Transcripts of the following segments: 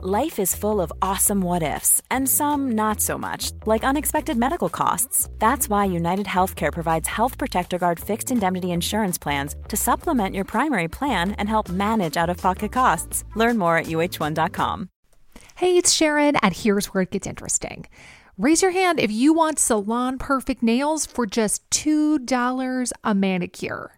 Life is full of awesome what ifs, and some not so much, like unexpected medical costs. That's why United Healthcare provides Health Protector Guard fixed indemnity insurance plans to supplement your primary plan and help manage out of pocket costs. Learn more at uh1.com. Hey, it's Sharon, and here's where it gets interesting. Raise your hand if you want salon perfect nails for just $2 a manicure.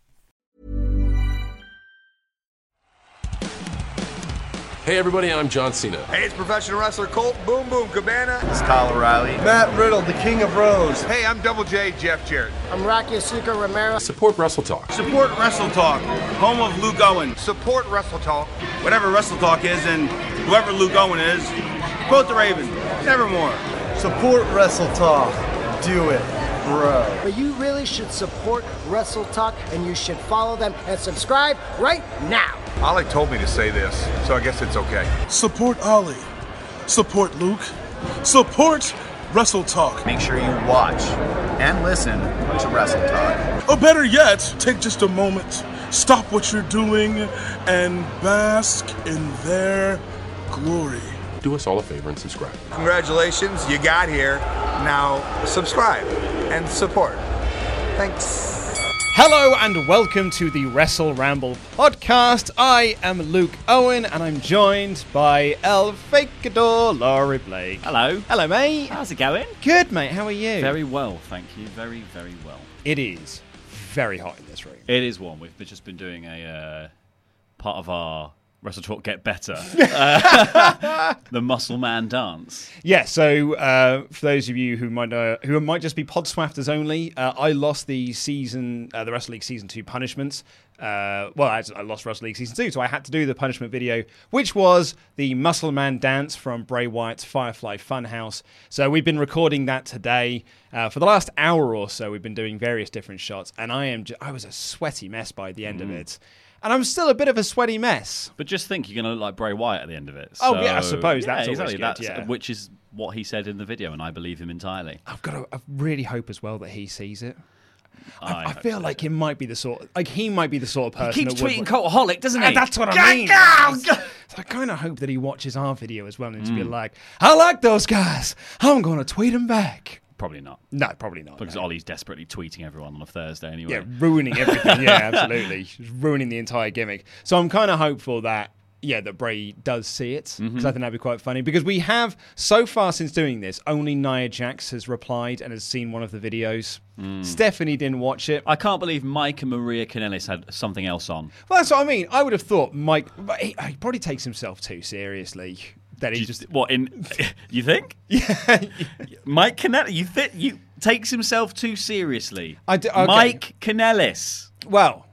Hey everybody, I'm John Cena. Hey, it's professional wrestler Colt Boom Boom Cabana. It's Kyle O'Reilly. Matt Riddle, the King of Bros. Hey, I'm Double J Jeff Jarrett. I'm Rocky Azucar Romero. Support Wrestle Talk. Support Wrestle Talk, home of Luke Owen. Support Wrestle Talk. Whatever Wrestle Talk is, and whoever Luke Owen is, quote the Raven, nevermore. Support Wrestle Talk. Do it, bro. But you really should support Wrestle Talk and you should follow them and subscribe right now. Ollie told me to say this, so I guess it's okay. Support Ollie. Support Luke. Support Wrestle Talk. Make sure you watch and listen to Wrestle Talk. Or better yet, take just a moment, stop what you're doing, and bask in their glory. Do us all a favor and subscribe. Congratulations, you got here. Now subscribe and support. Thanks. Hello and welcome to the Wrestle Ramble podcast. I am Luke Owen and I'm joined by El Fakador Laurie Blake. Hello. Hello, mate. How's it going? Good, mate. How are you? Very well, thank you. Very, very well. It is very hot in this room. It is warm. We've just been doing a uh, part of our Wrestle Talk Get Better, uh, the Muscle Man dance. Yeah. So uh, for those of you who might uh, who might just be Podswafters only, uh, I lost the season, uh, the Wrestle League season two punishments. Uh, well, I, I lost Wrestle League season two, so I had to do the punishment video, which was the Muscle Man dance from Bray Wyatt's Firefly Funhouse. So we've been recording that today. Uh, for the last hour or so, we've been doing various different shots, and I am I was a sweaty mess by the end of it, and I'm still a bit of a sweaty mess. But just think, you're going to look like Bray Wyatt at the end of it. Oh, yeah, I suppose yeah, that's exactly. good, That's, yeah. Which is what he said in the video, and I believe him entirely. I've got to I really hope as well that he sees it. I, I hope feel so. like he might be the sort, like he might be the sort of person. He keeps tweeting Cultaholic, doesn't ah, he? And that's what I mean. So I kind of hope that he watches our video as well and to be mm. like, I like those guys. I'm going to tweet them back. Probably not. No, probably not. Because no. Ollie's desperately tweeting everyone on a Thursday anyway. Yeah, ruining everything. yeah, absolutely. Just ruining the entire gimmick. So I'm kind of hopeful that, yeah, that Bray does see it. Because Mm-hmm. I think that'd be quite funny. Because we have, so far since doing this, only Nia Jax has replied and has seen one of the videos. Mm. Stephanie didn't watch it. I can't believe Mike and Maria Kanellis had something else on. Well, that's what I mean. I would have thought Mike, but he, he probably takes himself too seriously. That he You- just, what in? You think? yeah, Mike Kanellis, you think you takes himself too seriously? I d- okay. Mike Kanellis. well.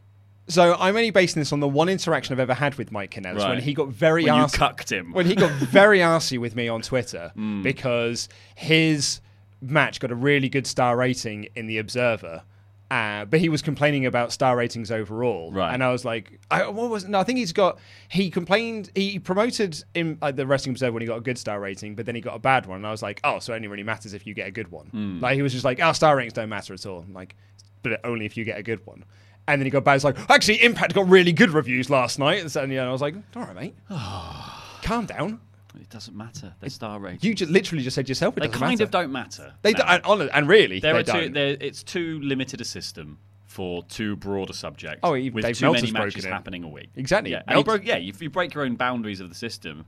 So I'm only basing this on the one interaction I've ever had with Mike Kanellis when he got very When you cucked him. when he got very arsy with me on Twitter Hmm. because his match got a really good star rating in the Observer. Uh, but he was complaining about star ratings overall, Right. And I was like, I, "What was?" No, I think he's got. He complained. He promoted in uh, the Wrestling Observer when he got a good star rating, but then he got a bad one. And I was like, "Oh, so it only really matters if you get a good one." Hmm. Like he was just like, "Our star ratings don't matter at all." I'm like, but only if you get a good one. And then he got back. It's like, actually, Impact got really good reviews last night. And, so, and, you know, I was like, all right, mate, calm down. It doesn't matter. The star rating. You just literally just said yourself. It they kind matter. of don't matter. They No. don't, and, and really, There they are too, don't. there, it's too limited a system for too broad a subject. Oh, with Dave too Meltzer's many matches happening a week. Exactly. Yeah, and broke, yeah. If you break your own boundaries of the system,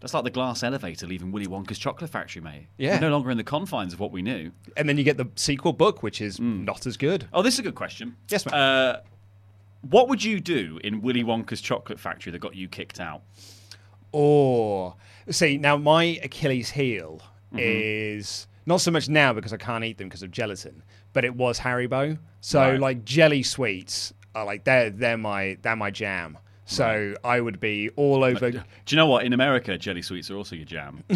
that's like the glass elevator leaving Willy Wonka's chocolate factory, mate. Yeah. We're no longer in the confines of what we knew. And then you get the sequel book, which is not as good. Oh, this is a good question. Yes, ma'am. Uh, what would you do in Willy Wonka's chocolate factory that got you kicked out? Or see now, my Achilles heel Mm-hmm. is not so much now because I can't eat them because of gelatin, but it was Haribo. So Right. like jelly sweets are like they're they're my they're my jam. So I would be all over. Do you know what? In America, jelly sweets are also your jam.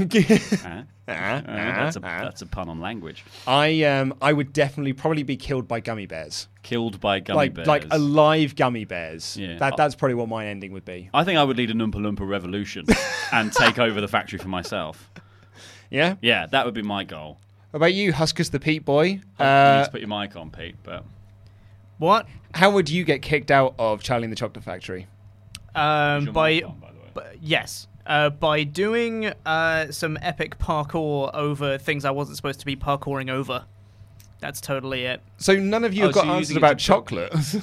Uh, uh, that's, a, ah. that's a pun on language. I um I would definitely probably be killed by gummy bears. Killed by gummy like bears. like alive gummy bears. Yeah. That that's probably what my ending would be. I think I would lead a Noompa Loompa revolution and take over the factory for myself. Yeah. Yeah, that would be my goal. What about you, Huskus the Pete boy? you need Uh, to put your mic on, Pete. But What? how would you get kicked out of Charlie and the Chocolate Factory? Um, by, mic by the way? b- yes, uh, by doing uh, some epic parkour over things I wasn't supposed to be parkouring over. That's totally it. So none of you Oh, have got you're answers about chocolate.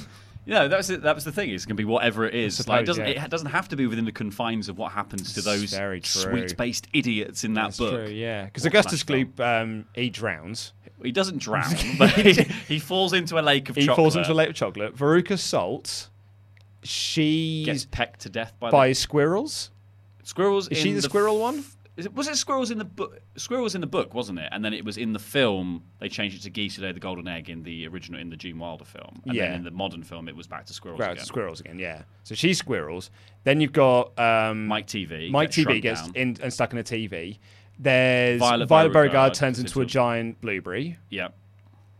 you know, that was it, that was the thing. It's going to be whatever it is. like, it doesn't yeah. it doesn't have to be within the confines of what happens to those sweet-based idiots in that That's book. true, yeah. Because Augustus Smash Gloop, um, he drowns. He doesn't drown, but he, he falls into a lake of chocolate. He chocolate. falls into a lake of chocolate. Veruca Salt, she's Gets pecked to death by, by the squirrels. squirrels. Is she the squirrel one? Is it, was it squirrels in the book? Squirrels in the book, wasn't it? And then it was in the film. They changed it to geese who laid the golden egg in the original, in the Gene Wilder film. And Yeah. then in the modern film, it was back to squirrels Right, again. squirrels again, yeah. So she's squirrels. Then you've got um, Mike Teavee. Mike gets TV gets in and stuck in a TV. There's Violet Violet, Beauregard Beauregard turns turns into a into a- giant blueberry. Yeah.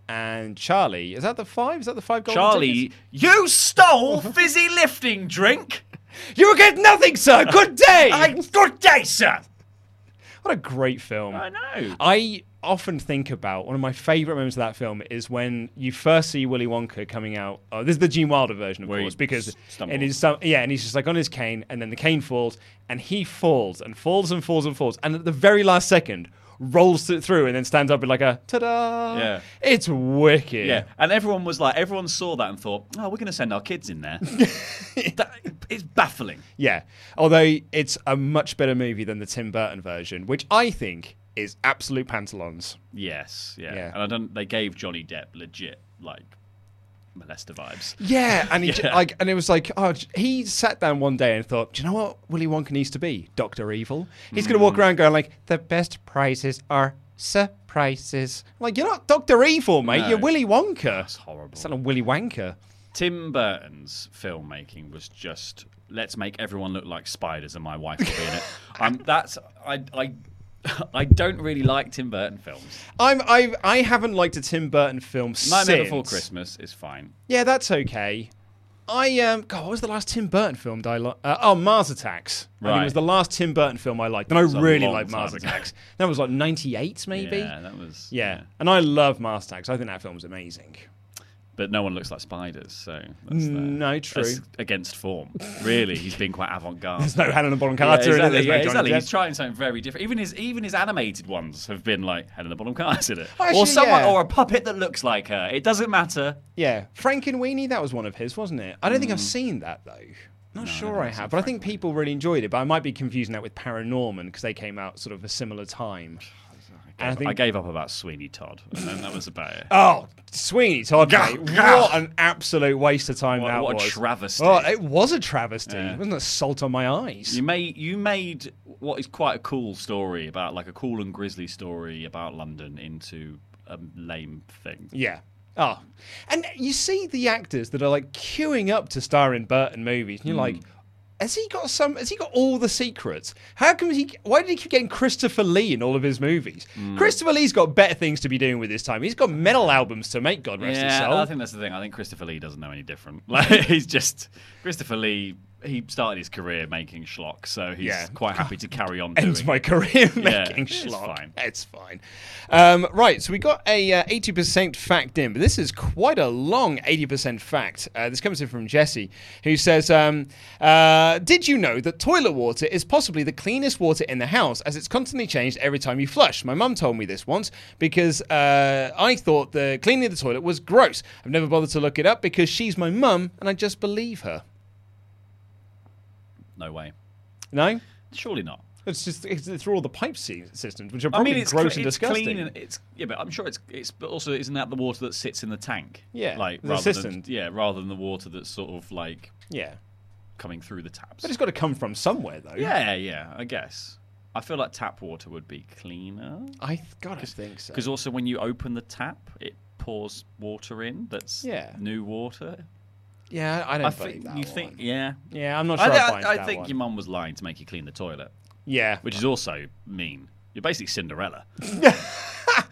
And Charlie, is that the five? Is that the five golden Charlie, tickets? you stole fizzy lifting drink. You will get nothing, sir. Good day. I, good day, sir. What a great film. I know. I often think about one of my favourite moments of that film is when you first see Willy Wonka coming out. Oh, this is the Gene Wilder version, of Where course, because s- stumbles. it is some yeah, and he's just like on his cane, and then the cane falls, and he falls and falls and falls and falls, and at the very last second rolls it through and then stands up with like a ta-da. Yeah. it's wicked. Yeah, and everyone was like, everyone saw that and thought, oh, we're going to send our kids in there. that, it's baffling. Yeah. Although it's a much better movie than the Tim Burton version, which I think is absolute pantalons. Yes, yeah. Yeah. And I don't. They gave Johnny Depp legit like molester vibes. Yeah, and he Yeah. like, and it was like, oh, he sat down one day and thought, do you know what Willy Wonka needs to be? Doctor Evil. He's going to Mm. walk around going like, the best prizes are surprises. Like, you're not Doctor Evil, mate. No. You're Willy Wonka. That's horrible. It's not a Willy Wanker. Tim Burton's filmmaking was just let's make everyone look like spiders, and my wife will be in it. Um, that's I I. I don't really like Tim Burton films. I'm I I haven't liked a Tim Burton film since. Nightmare since. Before Christmas is fine. Yeah, that's okay. I um God, what was the last Tim Burton film that I liked? Uh, oh, Mars Attacks. I think it was the last Tim Burton film I liked, and I really liked Mars ago. Attacks. That was like '98, maybe. Yeah, that was. Yeah, and I love Mars Attacks. I think that film's amazing. But no one looks like spiders, so that's mm, the- No, true. that's against form. Really, he's been quite avant-garde. There's no Helena Bonham Yeah, Carter in it. exactly. There's no yeah, exactly. He's trying something very different. Even his even his animated ones have been like Helena Bonham Carter's in it, actually, or someone, yeah. or a puppet that looks like her. It doesn't matter. Yeah, Frankenweenie, that was one of his, wasn't it? I don't think I've mm. seen that though. Not sure I have, but I think people really enjoyed it. But I might be confusing that with Paranorman because they came out sort of a similar time. I think I gave up about Sweeney Todd, and then that was about it. Oh, Sweeney Todd, Gah, mate. gah. What an absolute waste of time What- that what a travesty. Oh, it was a travesty. Yeah. Wasn't it salt on my eyes? You made you made what is quite a cool story about like a cool and grisly story about London into a lame thing. Yeah. Oh, and you see the actors that are like queuing up to star in Burton movies, and you're hmm. like, has he got some? Has he got all the secrets? How come he? Why did he keep getting Christopher Lee in all of his movies? Mm. Christopher Lee's got better things to be doing with his time. He's got metal albums to make. God rest his Yeah, soul. I think that's the thing. I think Christopher Lee doesn't know any different. Like he's just Christopher Lee. He started his career making schlock, so he's Yeah. quite happy to carry on. ends my career Yeah, making it's schlock. fine. It's fine. Um, right, so we got a uh, 80% fact in, but this is quite a long 80% fact. Uh, this comes in from Jesse, who says, um, uh, Did you know that toilet water is possibly the cleanest water in the house as it's constantly changed every time you flush? My mum told me this once because uh, I thought the cleaning the toilet was gross. I've never bothered to look it up because she's my mum and I just believe her. No way. No? Surely not. It's just it's through all the pipe systems, which are I probably mean, it's, gross cl- and it's disgusting. clean and it's yeah, but I'm sure it's it's but also isn't that the water that sits in the tank? Yeah, like the than yeah, rather than the water that's sort of like yeah. coming through the taps. But it's got to come from somewhere, though. Yeah, yeah, I guess. I feel like tap water would be cleaner. I gotta think so. Because also when you open the tap, it pours water in that's Yeah. new water. Yeah, I don't I believe think that you one. think, yeah. Yeah, I'm not I, sure thi- I buy into I that think one. your mum was lying to make you clean the toilet. Yeah. which is also mean. You're basically Cinderella.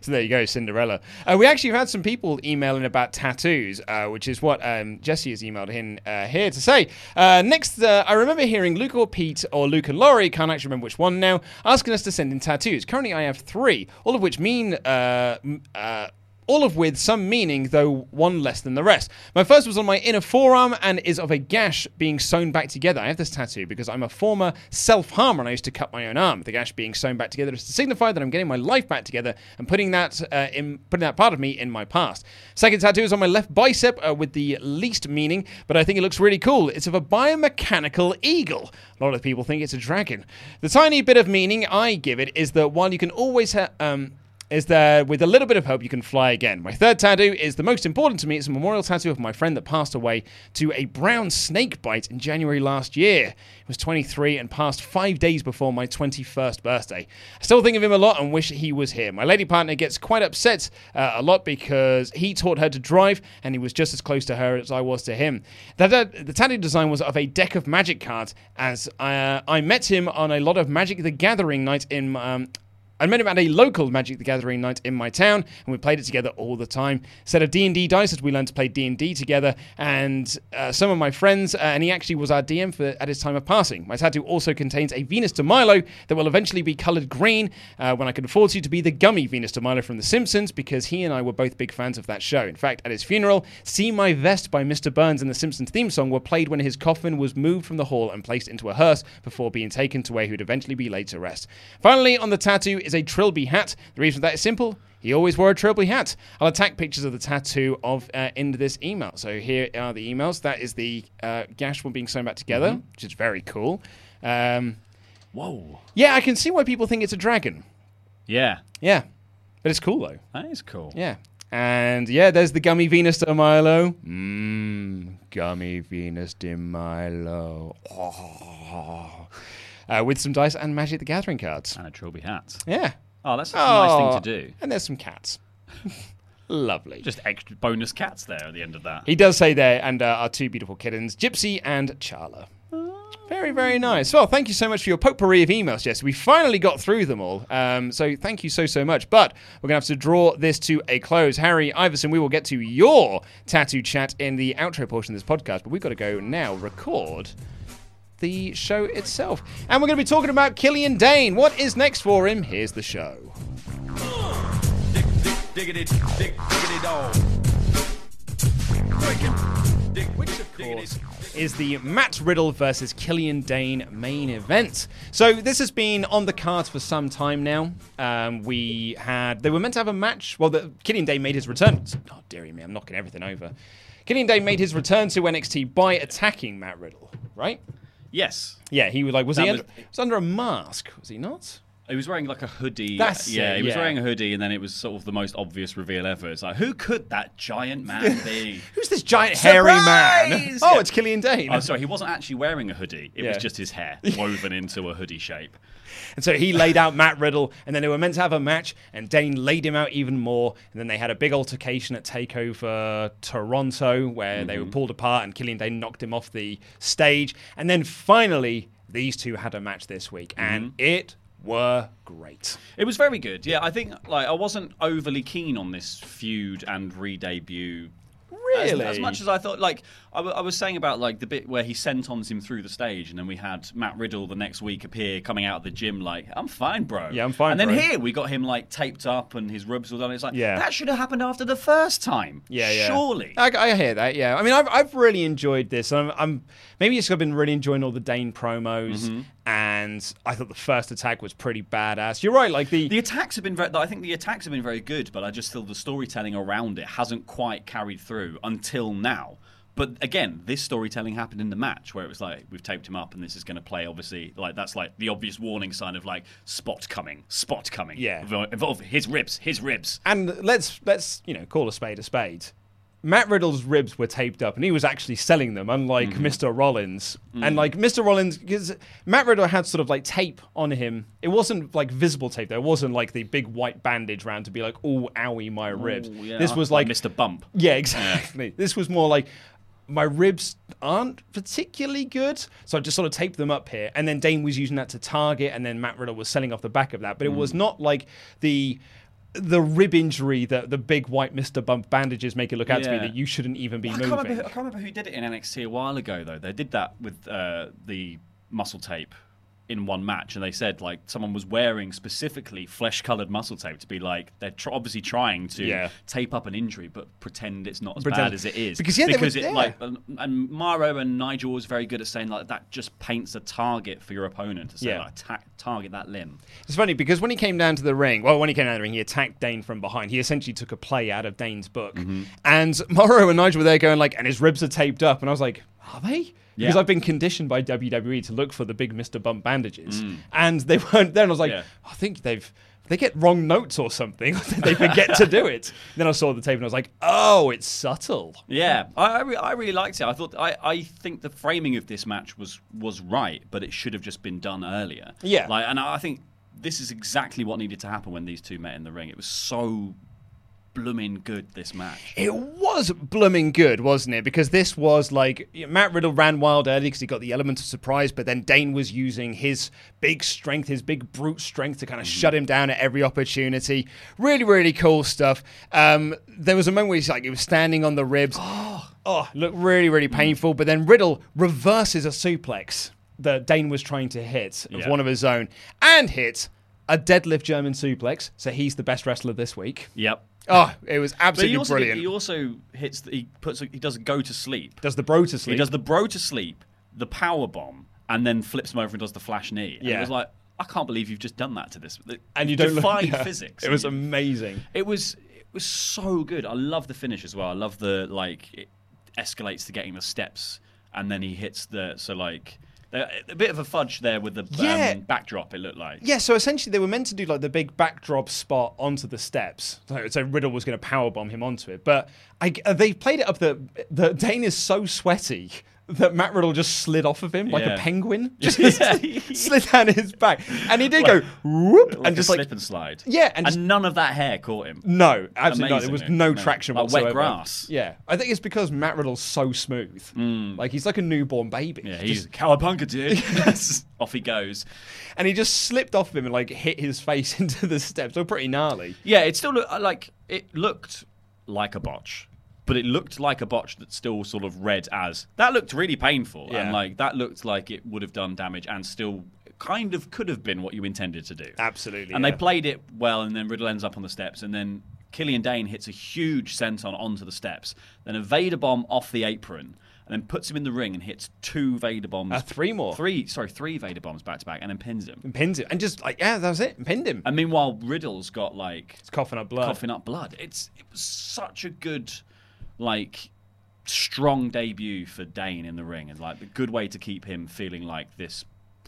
So there you go, Cinderella. Uh, we actually have had some people emailing about tattoos, uh, which is what um, Jesse has emailed in uh, here to say. Uh, next, uh, I remember hearing Luke or Pete or Luke and Laurie, can't actually remember which one now, asking us to send in tattoos. Currently, I have three, all of which mean. Uh, m- uh, all of with some meaning, though one less than the rest. My first was on my inner forearm and is of a gash being sewn back together. I have this tattoo because I'm a former self harmer and I used to cut my own arm. The gash being sewn back together is to signify that I'm getting my life back together and putting that uh, in putting that part of me in my past. Second tattoo is on my left bicep uh, with the least meaning, but I think it looks really cool. It's of a biomechanical eagle. A lot of people think it's a dragon. The tiny bit of meaning I give it is that while you can always ha- um, is that with a little bit of help you can fly again. My third tattoo is the most important to me. It's a memorial tattoo of my friend that passed away to a brown snake bite in January last year. He was 23 and passed five days before my 21st birthday. I still think of him a lot and wish he was here. My lady partner gets quite upset uh, a lot because he taught her to drive and he was just as close to her as I was to him. The, tattoo design was of a deck of magic cards as I, uh, I met him on a lot of Magic the Gathering night in um, I met him at a local Magic the Gathering night in my town, and we played it together all the time. Set of D and D dice as we learned to play D and D together, and uh, some of my friends, uh, and he actually was our DM for at his time of passing. My tattoo also contains a Venus de Milo that will eventually be coloured green uh, when I can afford to to be the gummy Venus de Milo from The Simpsons, because he and I were both big fans of that show. In fact, at his funeral, "See My Vest" by Mr. Burns and The Simpsons theme song were played when his coffin was moved from the hall and placed into a hearse before being taken to where he would eventually be laid to rest. Finally, on the tattoo is a Trilby hat. The reason for that is simple. He always wore a Trilby hat. I'll attack pictures of the tattoo of uh, in this email. So here are the emails. That is the uh, gash one being sewn back together, which is very cool. Um, Whoa. yeah, I can see why people think it's a dragon. Yeah. Yeah, but it's cool though. That is cool. Yeah. And yeah, there's the gummy Venus de Milo. Mmm, gummy Venus de Milo. Oh. Uh, with some dice and Magic the Gathering cards. And a trilby hat. Yeah. Oh, that's a nice Oh, thing to do. And there's some cats. Lovely. Just extra bonus cats there at the end of that. He does say there, and uh, our two beautiful kittens, Gypsy and Charla. Very, very nice. Well, thank you so much for your potpourri of emails, Jess. We finally got through them all. Um, so thank you so, so much. But we're going to have to draw this to a close. Harry Iverson, we will get to your tattoo chat in the outro portion of this podcast. But we've got to go now record the show itself. And we're going to be talking about Killian Dain. What is next for him? Here's the show. Diggity, dig, diggity dog. Which, of course, is the Matt Riddle versus Killian Dain main event. So this has been on the cards for some time now. Um, we had they were meant to have a match. Well, the, Killian Dain made his return. Oh, dearie me, I'm knocking everything over. Killian Dain made his return to NXT by attacking Matt Riddle, right? Yes. Yeah, he was like was That he was- under, was under a mask? Was he not? He was wearing like a hoodie. That's yeah, it, he was yeah. wearing a hoodie, and then it was sort of the most obvious reveal ever. It's like, who could that giant man be? Who's this giant hairy man? Oh, Yeah. it's Killian Dain. Oh, sorry, he wasn't actually wearing a hoodie. It Yeah. was just his hair woven into a hoodie shape. And so he laid out Matt Riddle, and then they were meant to have a match, and Dain laid him out even more. And then they had a big altercation at Takeover Toronto, where they were mm-hmm. pulled apart, and Killian Dain knocked him off the stage. And then finally, these two had a match this week, and mm-hmm. it were great. It was very good. Yeah, I think like I wasn't overly keen on this feud and re-debut. As, Really? as much as I thought, like I, w- I was saying about like the bit where he sentons him through the stage, and then we had Matt Riddle the next week appear coming out of the gym like, "I'm fine, bro." Yeah, I'm fine, And then bro. here we got him like taped up and his rubs were done. It's like, Yeah. that should have happened after the first time. Yeah, yeah. Surely. I, I hear that. Yeah, I mean, I've, I've really enjoyed this. I'm, I'm maybe it's I've been really enjoying all the Dain promos, Mm-hmm. and I thought the first attack was pretty badass. You're right, like the The attacks have been very. I think the attacks have been very good, but I just feel the storytelling around it hasn't quite carried through until now. But again, this storytelling happened in the match where it was like we've taped him up and this is going to play. Obviously, like that's like the obvious warning sign of like spot coming, spot coming. Yeah. involve, involve his ribs, his ribs. and let's let's you know call a spade a spade. Matt Riddle's ribs were taped up, and he was actually selling them, unlike Mm-hmm. Mr. Rollins. Mm. And like Mr. Rollins, because Matt Riddle had sort of like tape on him. It wasn't like visible tape. There wasn't like the big white bandage round to be like, "Oh, owie, my ribs." Ooh, yeah, this was like, Mr. Bump. Yeah, exactly. This was more like my ribs aren't particularly good, so I just sort of taped them up here. And then Dain was using that to target, and then Matt Riddle was selling off the back of that. But it was Mm. not like the the rib injury that the big white Mister Bump bandages make it look out to be that you shouldn't even be I can't, moving. who- I can't remember who did it in NXT a while ago though. They did that with uh, the muscle tape in one match, and they said like someone was wearing specifically flesh-colored muscle tape to be like they're tr- obviously trying to Yeah. tape up an injury, but pretend it's not as Pretend- bad as it is. Because, yeah, because it like and- and Mauro and Nigel was very good at saying like that just paints a target for your opponent to say Yeah. like ta- target that limb. It's funny because when he came down to the ring, well, when he came down to the ring, he attacked Dain from behind. He essentially took a play out of Dain's book. Mm-hmm. And Mauro and Nigel were there going like, and his ribs are taped up. And I was like, are they? Because Yeah. I've been conditioned by WWE to look for the big Mr. Bump bandages. Mm. And they weren't there. And I was like, Yeah. I think they've. They get wrong notes or something. they forget to do it. Then I saw the tape and I was like, "Oh, it's subtle." Yeah, I, I really liked it. I thought I, I think the framing of this match was was right, but it should have just been done earlier. Yeah. like, and I think this is exactly what needed to happen when these two met in the ring. It was so blooming good this match. It was blooming good, wasn't it? Because this was like Matt Riddle ran wild early because he got the element of surprise, but then Dain was using his big strength, his big brute strength to kind of shut him down at every opportunity. Really, really cool stuff. Um, there was a moment where he's like he was standing on the ribs. Oh, looked really, really painful. But then Riddle reverses a suplex that Dain was trying to hit of Yeah. one of his own and hits a deadlift German suplex. So he's the best wrestler this week. Yep. Oh, it was But he absolutely also, brilliant. he also hits. The, he puts. He does a go to sleep. Does the bro to sleep? He does the bro to sleep, the power bomb, and then flips him over and does the flash knee. And Yeah. it was like I can't believe you've just done that to this. And you don't defied yeah. physics. It was amazing. It was it was so good. I love the finish as well. I love the like it escalates to getting the steps, and then he hits the so like a bit of a fudge there with the Yeah. um, backdrop. It looked like Yeah, so essentially they were meant to do like the big backdrop spot onto the steps. So, so Riddle was going to power bomb him onto it, but I, uh, they played it up that that Dain is so sweaty that Matt Riddle just slid off of him like Yeah. a penguin, Yeah. just slid down his back, and he did go whoop like and just slip like and slide. Yeah, and and, none of that hair caught him. no, absolutely not. There was no No. traction Like wet grass. Yeah, I think it's because Matt Riddle's so smooth. Mm. Like he's like a newborn baby. Yeah, Just- he's cowabunga, dude. Off he goes. and he just slipped off of him and like hit his face into the steps. So pretty gnarly. Yeah, it still looked like it looked like a botch, but it looked like a botch that still sort of read as that looked really painful, Yeah. and like that looked like it would have done damage and still kind of could have been what you intended to do. Absolutely. And yeah. they played it well, and then Riddle ends up on the steps, and then Killian Dain hits a huge senton onto the steps, then a Vader bomb off the apron, and then puts him in the ring and hits two Vader bombs. Uh, three more. Three, sorry, three Vader bombs back to back, and then pins him. and pins him, and just like yeah, that was it. And pinned him. And meanwhile, Riddle's got like It's coughing up blood. coughing up blood. It's it was such a good, like, strong debut for Dain in the ring, and like a good way to keep him feeling like this,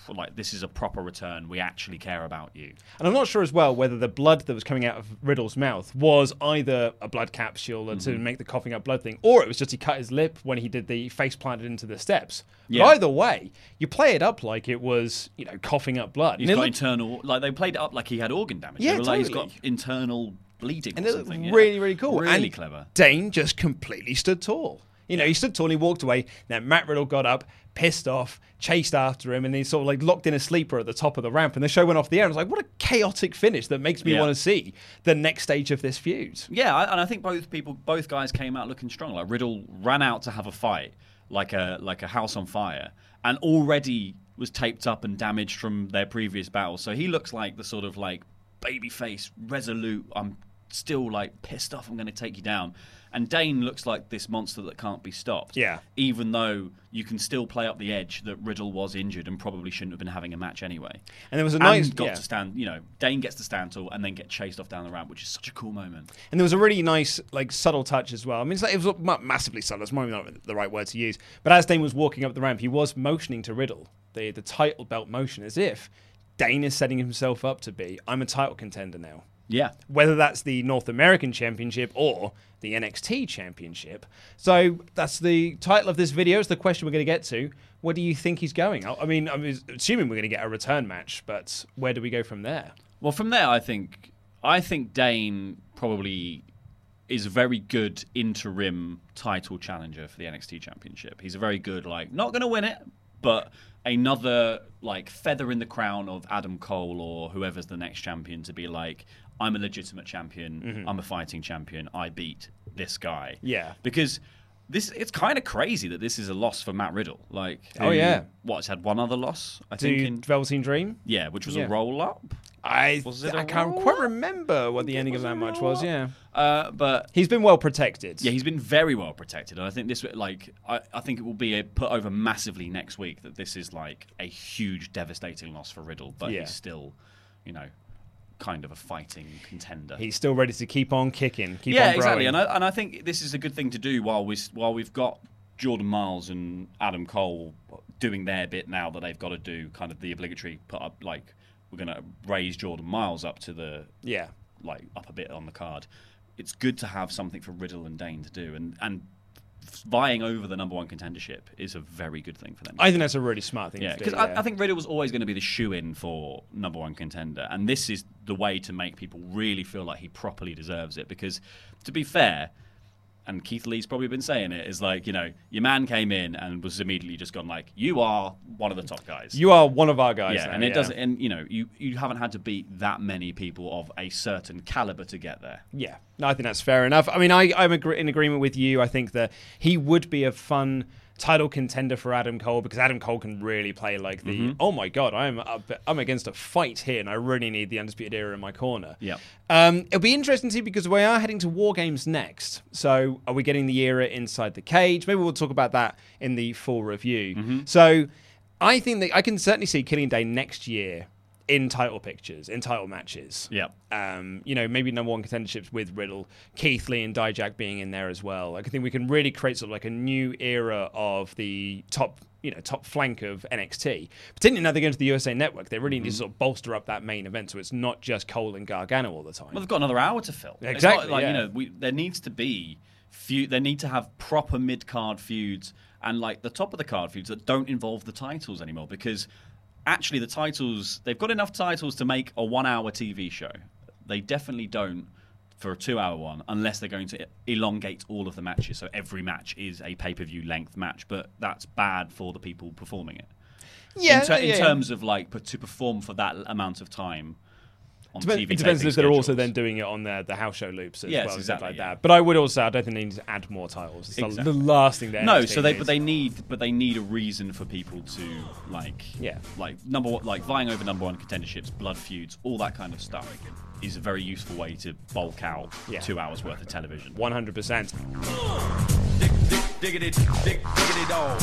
like this is a proper return. We actually care about you. And I'm not sure as well whether the blood that was coming out of Riddle's mouth was either a blood capsule Mm-hmm. to make the coughing up blood thing, or it was just he cut his lip when he did the face planted into the steps. Yeah. But either way, you play it up like it was, you know, coughing up blood. He's And got looked- internal, like they played it up like he had organ damage. Yeah, They were like, he's totally. got internal bleeding and it looked something. yeah. really, really cool. Really and clever. Dain just completely stood tall. You know, he stood tall and he walked away. Then Matt Riddle got up, pissed off, chased after him, and then he sort of like locked in a sleeper at the top of the ramp. And the show went off the air. And I was like, what a chaotic finish that makes me Yeah. want to see the next stage of this feud. Yeah, I- and I think both people, both guys came out looking strong. Like Riddle ran out to have a fight, like a like a house on fire, and already was taped up and damaged from their previous battle. So he looks like the sort of like babyface, resolute. I'm still like pissed off. I'm going to take you down. And Dain looks like this monster that can't be stopped. Yeah. Even though you can still play up the edge that Riddle was injured and probably shouldn't have been having a match anyway. And there was a nice- got yeah. to stand. You know, Dain gets to stand tall and then get chased off down the ramp, which is such a cool moment. And there was a really nice, like, subtle touch as well. I mean, it's like, it was massively subtle. It's maybe not the right word to use. But as Dain was walking up the ramp, he was motioning to Riddle, the, the title belt motion, as if Dain is setting himself up to be, I'm a title contender now. Yeah. Whether that's the North American Championship or the NXT Championship. So that's the title of this video. It's the question we're going to get to. Where do you think he's going? I I mean, I'm assuming we're going to get a return match, but where do we go from there? Well, from there, I think I think Dain probably is a very good interim title challenger for the NXT Championship. He's a very good, like, not going to win it, but another like feather in the crown of Adam Cole or whoever's the next champion to be like, I'm a legitimate champion. Mhm. I'm a fighting champion. I beat this guy. Yeah. because. This it's kind of crazy that this is a loss for Matt Riddle. Like, Oh, who, yeah. what's had one other loss? I To think in Velveteen Dream? yeah, which was Yeah. a roll up. I I can't quite remember what the ending of that match was. Yeah, Uh, but he's been well protected. Yeah, he's been very well protected, and I think this like I, I think it will be put over massively next week that this is like a huge, devastating loss for Riddle, but Yeah. he's still, you know, kind of a fighting contender. He's still ready to keep on kicking. Keep yeah, on exactly, and I, and I think this is a good thing to do while we while we've got Jordan Myles and Adam Cole doing their bit now that they've got to do kind of the obligatory put up like we're going to raise Jordan Myles up to the Yeah. like up a bit on the card. It's good to have something for Riddle and Dain to do, and and vying over the number one contendership is a very good thing for them. I think that's a really smart thing Yeah, to do. because I, I think Riddle was always going to be the shoe in for number one contender, and this is the way to make people really feel like he properly deserves it. Because, to be fair, and Keith Lee's probably been saying it, is like you know your man came in and was immediately just gone like you are one of the top guys. You are one of our guys Yeah, now, and it yeah. doesn't, and you know you you haven't had to beat that many people of a certain caliber to get there. Yeah, no, I think that's fair enough. I mean, I, I'm in agreement with you. I think that he would be a fun title contender for Adam Cole because Adam Cole can really play like the Mhm. oh my god, I'm up, I'm against a fight here, and I really need the undisputed era in my corner. Yeah. Um, it'll be interesting to see because we are heading to War Games next. So are we getting the era inside the cage? Maybe we'll talk about that in the full review. Mm-hmm. So I think that I can certainly see Killian Dain next year in title pictures, in title matches. Yeah. Um, you know, maybe number one contenderships with Riddle, Keith Lee and Dijak being in there as well. Like, I think we can really create sort of like a new era of the top, you know, top flank of NXT. Particularly now they're going to the USA Network, they really need Mm-hmm. to sort of bolster up that main event so it's not just Cole and Gargano all the time. Well, they've got another hour to fill. Exactly, not like yeah. you know, we, there needs to be few. They need to have proper mid card feuds and like the top of the card feuds that don't involve the titles anymore. Because actually, the titles they've got enough titles to make a one hour TV show. They definitely don't for a two hour one unless they're going to elongate all of the matches. So every match is a pay per view length match, but that's bad for the people performing it. Yeah, in, ter- in yeah. terms of like per- to perform for that amount of time. On Dep- TV it depends taping if they're also then doing it on their the house show loops as Yes, well and stuff exactly, like yeah. that. But I would also, I don't think they need to add more titles. It's the- Exactly. the last thing they No, so they but they need but they need a reason for people to like Yeah. like number one like vying over number one contenderships, blood feuds, all that kind of stuff is a very useful way to bulk out Yeah. two hours worth of television. One hundred percent. Diggity, dig, diggity dog.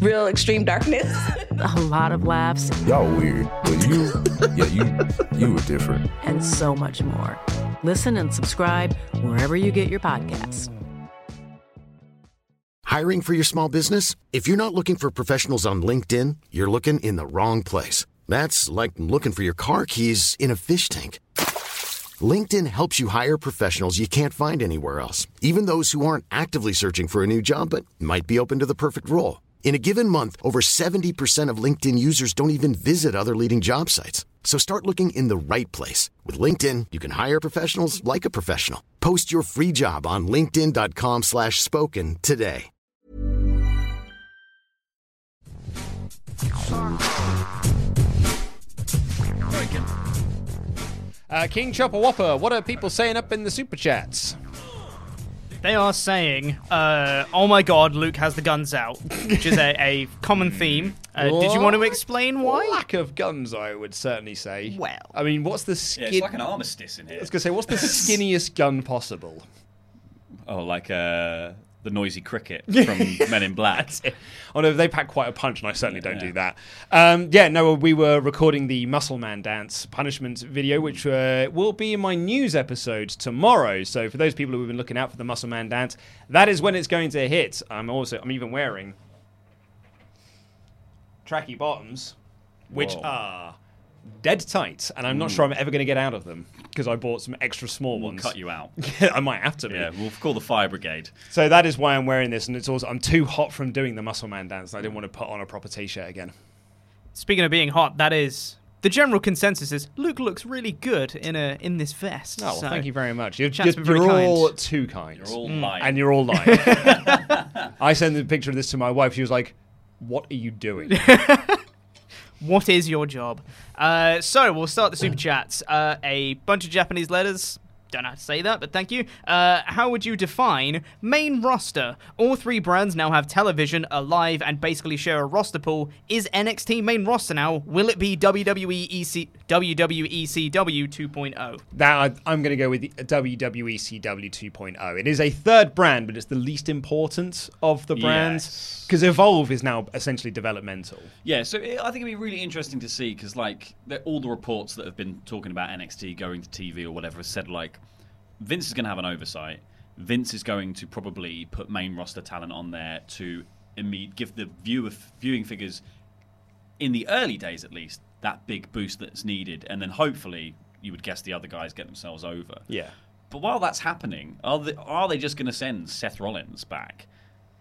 real extreme darkness. a lot of laughs. Y'all weird, but you, yeah, you, you were different. And so much more. Listen and subscribe wherever you get your podcasts. Hiring for your small business? If you're not looking for professionals on LinkedIn, you're looking in the wrong place. That's like looking for your car keys in a fish tank. LinkedIn helps you hire professionals you can't find anywhere else, even those who aren't actively searching for a new job but might be open to the perfect role. In a given month, over 70% of LinkedIn users don't even visit other leading job sites. So start looking in the right place. With LinkedIn, you can hire professionals like a professional. Post your free job on linkedin.com slash spoken today. Uh, King Chopper Whopper, what are people saying up in the super chats? They are saying, uh, "Oh my God, Luke has the guns out," which is a, a common theme. Uh, did you want to explain why? Lack of guns, I would certainly say. Well, I mean, what's the Yeah, it's like an armistice in here. I was gonna say, what's the skinniest gun possible? Oh, like uh, the noisy cricket from Men in Black. No, they pack quite a punch, and I certainly don't do that. Um, yeah, no, we were recording the Muscle Man Dance punishment video, which uh, will be in my news episode tomorrow. So for those people who have been looking out for the Muscle Man Dance, that is when it's going to hit. I'm also, I'm even wearing tracky bottoms, which Whoa. are dead tight, and I'm not Mm. sure I'm ever going to get out of them because I bought some extra small We'll ones. cut you out. I might have to be. Yeah, we'll call the fire brigade. So that is why I'm wearing this, and it's also I'm too hot from doing the Muscle Man dance. I didn't want to put on a proper t-shirt again. Speaking of being hot, that is the general consensus is Luke looks really good in a in this vest. Oh, well, so- thank you very much. You're, Chance you're, to be very you're kind. all too kind. You're all Mm. lying. and you're all lying. I sent the picture of this to my wife. She was like, "What are you doing?" What is your job? Uh, so we'll start the super chats. Uh, a bunch of Japanese letters. Don't know how to say that, but thank you. Uh, how would you define main roster? All three brands now have television, alive, and basically share a roster pool. Is NXT main roster now? Will it be E WWE EC, WWE ECW 2.0? that I, I'm going to go with the WWE CW 2.0. It is a third brand, but it's the least important of the brands because Evolve is now essentially developmental. Yeah, so it, I think it'd be really interesting to see because, like, all the reports that have been talking about NXT going to TV or whatever said like Vince is going to have an oversight. Vince is going to probably put main roster talent on there to imme- give the viewer viewing figures in the early days, at least, that big boost that's needed, and then hopefully you would guess the other guys get themselves over. Yeah. But while that's happening, are they, are they just going to send Seth Rollins back?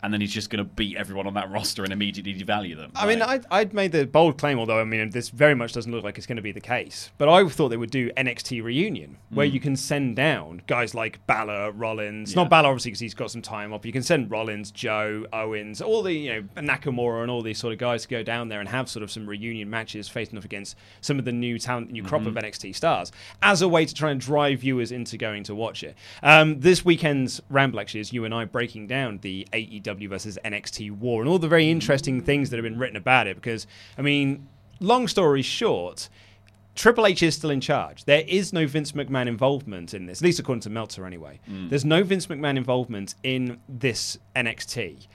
And then he's just going to beat everyone on that roster and immediately devalue them. I mean, I, I'd made the bold claim, although I mean, this very much doesn't look like it's going to be the case. But I thought they would do NXT reunion, where Mm. you can send down guys like Balor, Rollins. Yeah. Not Balor, obviously, because he's got some time off. You can send Rollins, Joe, Owens, all the you know Nakamura and all these sort of guys to go down there and have sort of some reunion matches facing off against some of the new talent, new crop of Mhm. NXT stars, as a way to try and drive viewers into going to watch it. Um, this weekend's ramble actually is you and I breaking down the AEW versus NXT war and all the very interesting things that have been written about it. Because I mean, long story short. Triple H is still in charge. There is no Vince McMahon involvement in this, at least according to Meltzer, anyway. Mm. There's no Vince McMahon involvement in this NXT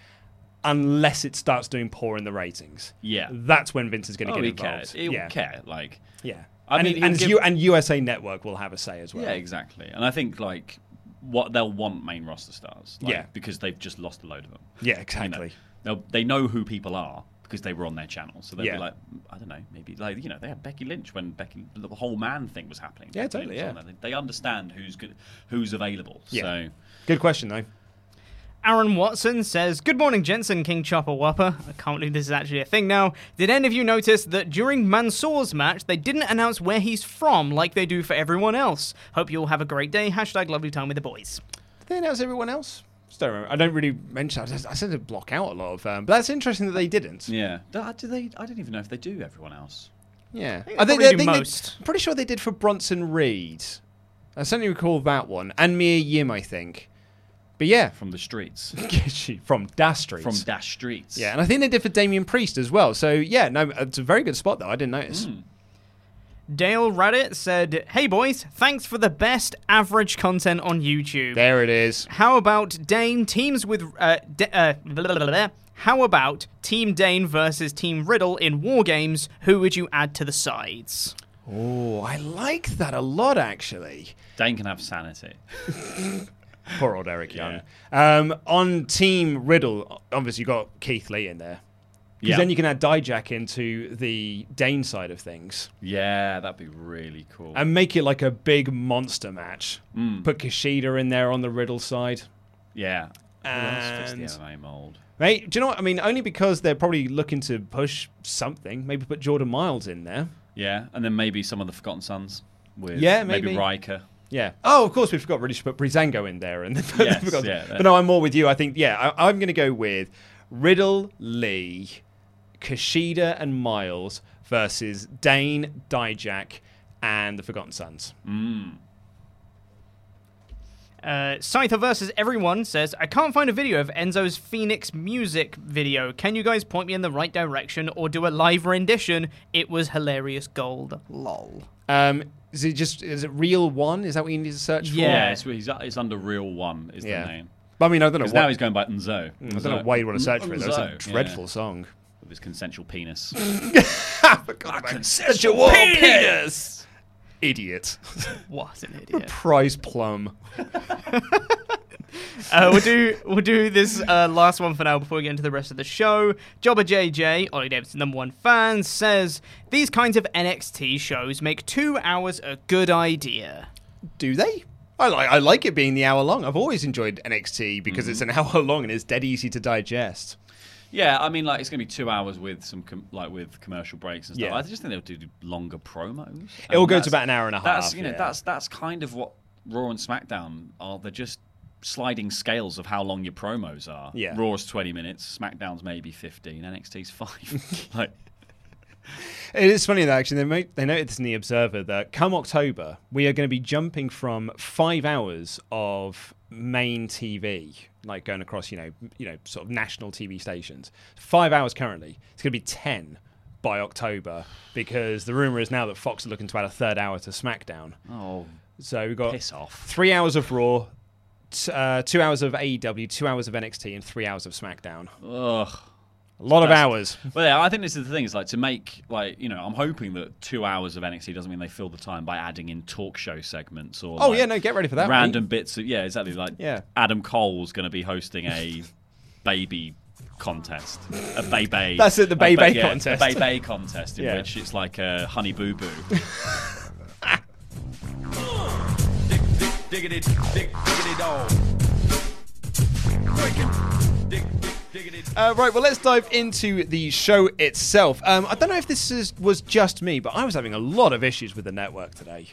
unless it starts doing poor in the ratings. Yeah. That's when Vince is going to Oh, get he involved. cares. He'll yeah. care. Like, Yeah. I and mean, and, give- U- and USA Network will have a say as well. Yeah, exactly. And I think like what they'll want main roster stars. Like, Yeah. because they've just lost a load of them. Yeah, You know, exactly. they'll, know who people are because they were on their channel. So they'll Yeah. be like, mm, I don't know, maybe like you know they had Becky Lynch when Becky the whole man thing was happening. Yeah, Becky totally, yeah. They, they understand who's good, who's available. Yeah. So Good question, though. Aaron Watson says, Good morning, Jensen King Chopper Whopper. I can't believe this is actually a thing now. Did any of you notice that during Mansoor's match, they didn't announce where he's from like they do for everyone else? Hope you all have a great day. Hashtag lovely time with the boys. Did they announce everyone else? Just don't remember. I don't really mention. I, just, I said to block out a lot of. Um, but that's interesting that they didn't. yeah, do, do they? I don't even know if they do everyone else. Yeah, think I think, probably I do think they- most. I'm pretty sure they did for Bronson Reed. I certainly recall that one, and Mia Yim, I think. But yeah, from the streets, from Das Streets, From Dash Streets. Yeah, and I think they did for Damien Priest as well. So yeah, no, it's a very good spot though. I didn't notice. Hmm. Dale Reddit said, Hey boys, thanks for the best average content on YouTube. There it is. How about Dain teams with. Uh, D- uh, blah, blah, blah, blah. How about Team Dain versus Team Riddle in War Games? Who would you add to the sides? Oh, I like that a lot actually. Dain can have sanity. Poor old Eric Young. Um, on Team Riddle, obviously you got Keith Lee in there. Because Yeah. then you can add Dijak into the Dain side of things. Yeah, that'd be really cool. And make it like a big monster match. Mm. Put Kushida in there on the Riddle side. yeah. Who else And- the MMA mold? Mate, do you know what I mean? Only because they're probably looking to push something. Maybe put Jordan Myles in there. Yeah, and then maybe some of the Forgotten Sons with Yeah, maybe, maybe. Ryker. Yeah. Oh, of course we forgot. Really should put Breezango in there, and then Yes, forgot- yeah, But no, I'm more with you. I think yeah, I, I'm going to go with Riddle, Lee, Kushida, and Myles versus Dain, Dijak, and the Forgotten Sons. Mm. Uh, Scyther versus everyone says, I can't find a video of Enzo's Phoenix music video. Can you guys point me in the right direction or do a live rendition? It was hilarious gold. Lol. Um, is it just is it real one? Is that what you need to search for? Yeah, it's, he's, it's under Real One is Yeah. the name. But I mean, I don't know 'Cause what- now he's going by Nzo. Mm, I don't know why you want to search for it. That was a Nzo, dreadful yeah. song. With his consensual penis. Consensual penis. Idiot. What an idiot. Prize plum. Uh, we'll do we'll do this uh, last one for now before we get into the rest of the show. Jobber JJ, Ollie Davidson number one fan, says these kinds of NXT shows make two hours a good idea. Do they? I like I like it being the hour long. I've always enjoyed NXT because it's an hour long and it's dead easy to digest. Yeah, I mean, like it's going to be two hours with some com- like with commercial breaks and stuff. Yeah. I just think they'll do longer promos. It will go to about an hour and a half. That's half, you know yeah. that's that's kind of what Raw and SmackDown are. They're just sliding scales of how long your promos are. Yeah. Raw's twenty minutes, SmackDown's maybe fifteen, NXT's five. like It is funny that actually they make, they noted this in the Observer that come October we are going to be jumping from five hours of main TV, like going across you know you know sort of national TV stations, five hours currently. It's going to be ten by October because the rumor is now that Fox are looking to add a third hour to SmackDown. Oh, so we've got piss off. three hours of Raw. Uh, two hours of AEW, two hours of NXT, and three hours of SmackDown. Ugh. A lot of hours. Well, yeah, I think this is the thing. Is like to make like you know, I'm hoping that two hours of NXT doesn't mean they fill the time by adding in talk show segments or Oh, like, yeah, no, get ready for that, Random bits. Of, yeah, exactly. Like Yeah. Adam Cole's going to be hosting a baby contest, a baby. That's it, the baby, yeah, contest. a Bay contest in Yeah. which it's like a honey boo boo. Diggity, dig, diggity dog. Uh, right, well, let's dive into the show itself. Um, I don't know if this is, was just me, but I was having a lot of issues with the network today.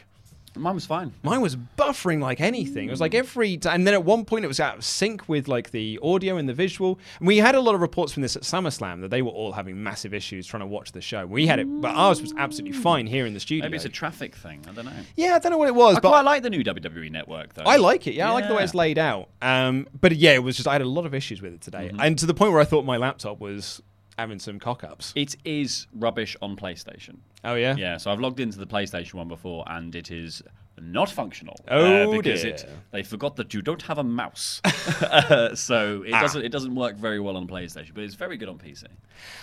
Mine was fine. Mine was buffering like anything. It was like every t- and then at one point it was out of sync with like the audio and the visual. And we had a lot of reports from this at SummerSlam that they were all having massive issues trying to watch the show. We had it, but ours was absolutely fine here in the studio. Maybe it's a traffic thing. I don't know. yeah, I don't know what it was, I but quite like the new WWE network though. I like it. Yeah, I like the way it's laid out. Um, but yeah, it was just I had a lot of issues with it today, Mm-hmm. and to the point where I thought my laptop was having some cock ups. It is rubbish on PlayStation. Oh yeah, Yeah, so I've logged into the PlayStation one before, and it is not functional. Oh, uh, because dear. it they forgot that you don't have a mouse, Uh, so it Ah. doesn't it doesn't work very well on PlayStation, but it's very good on PC.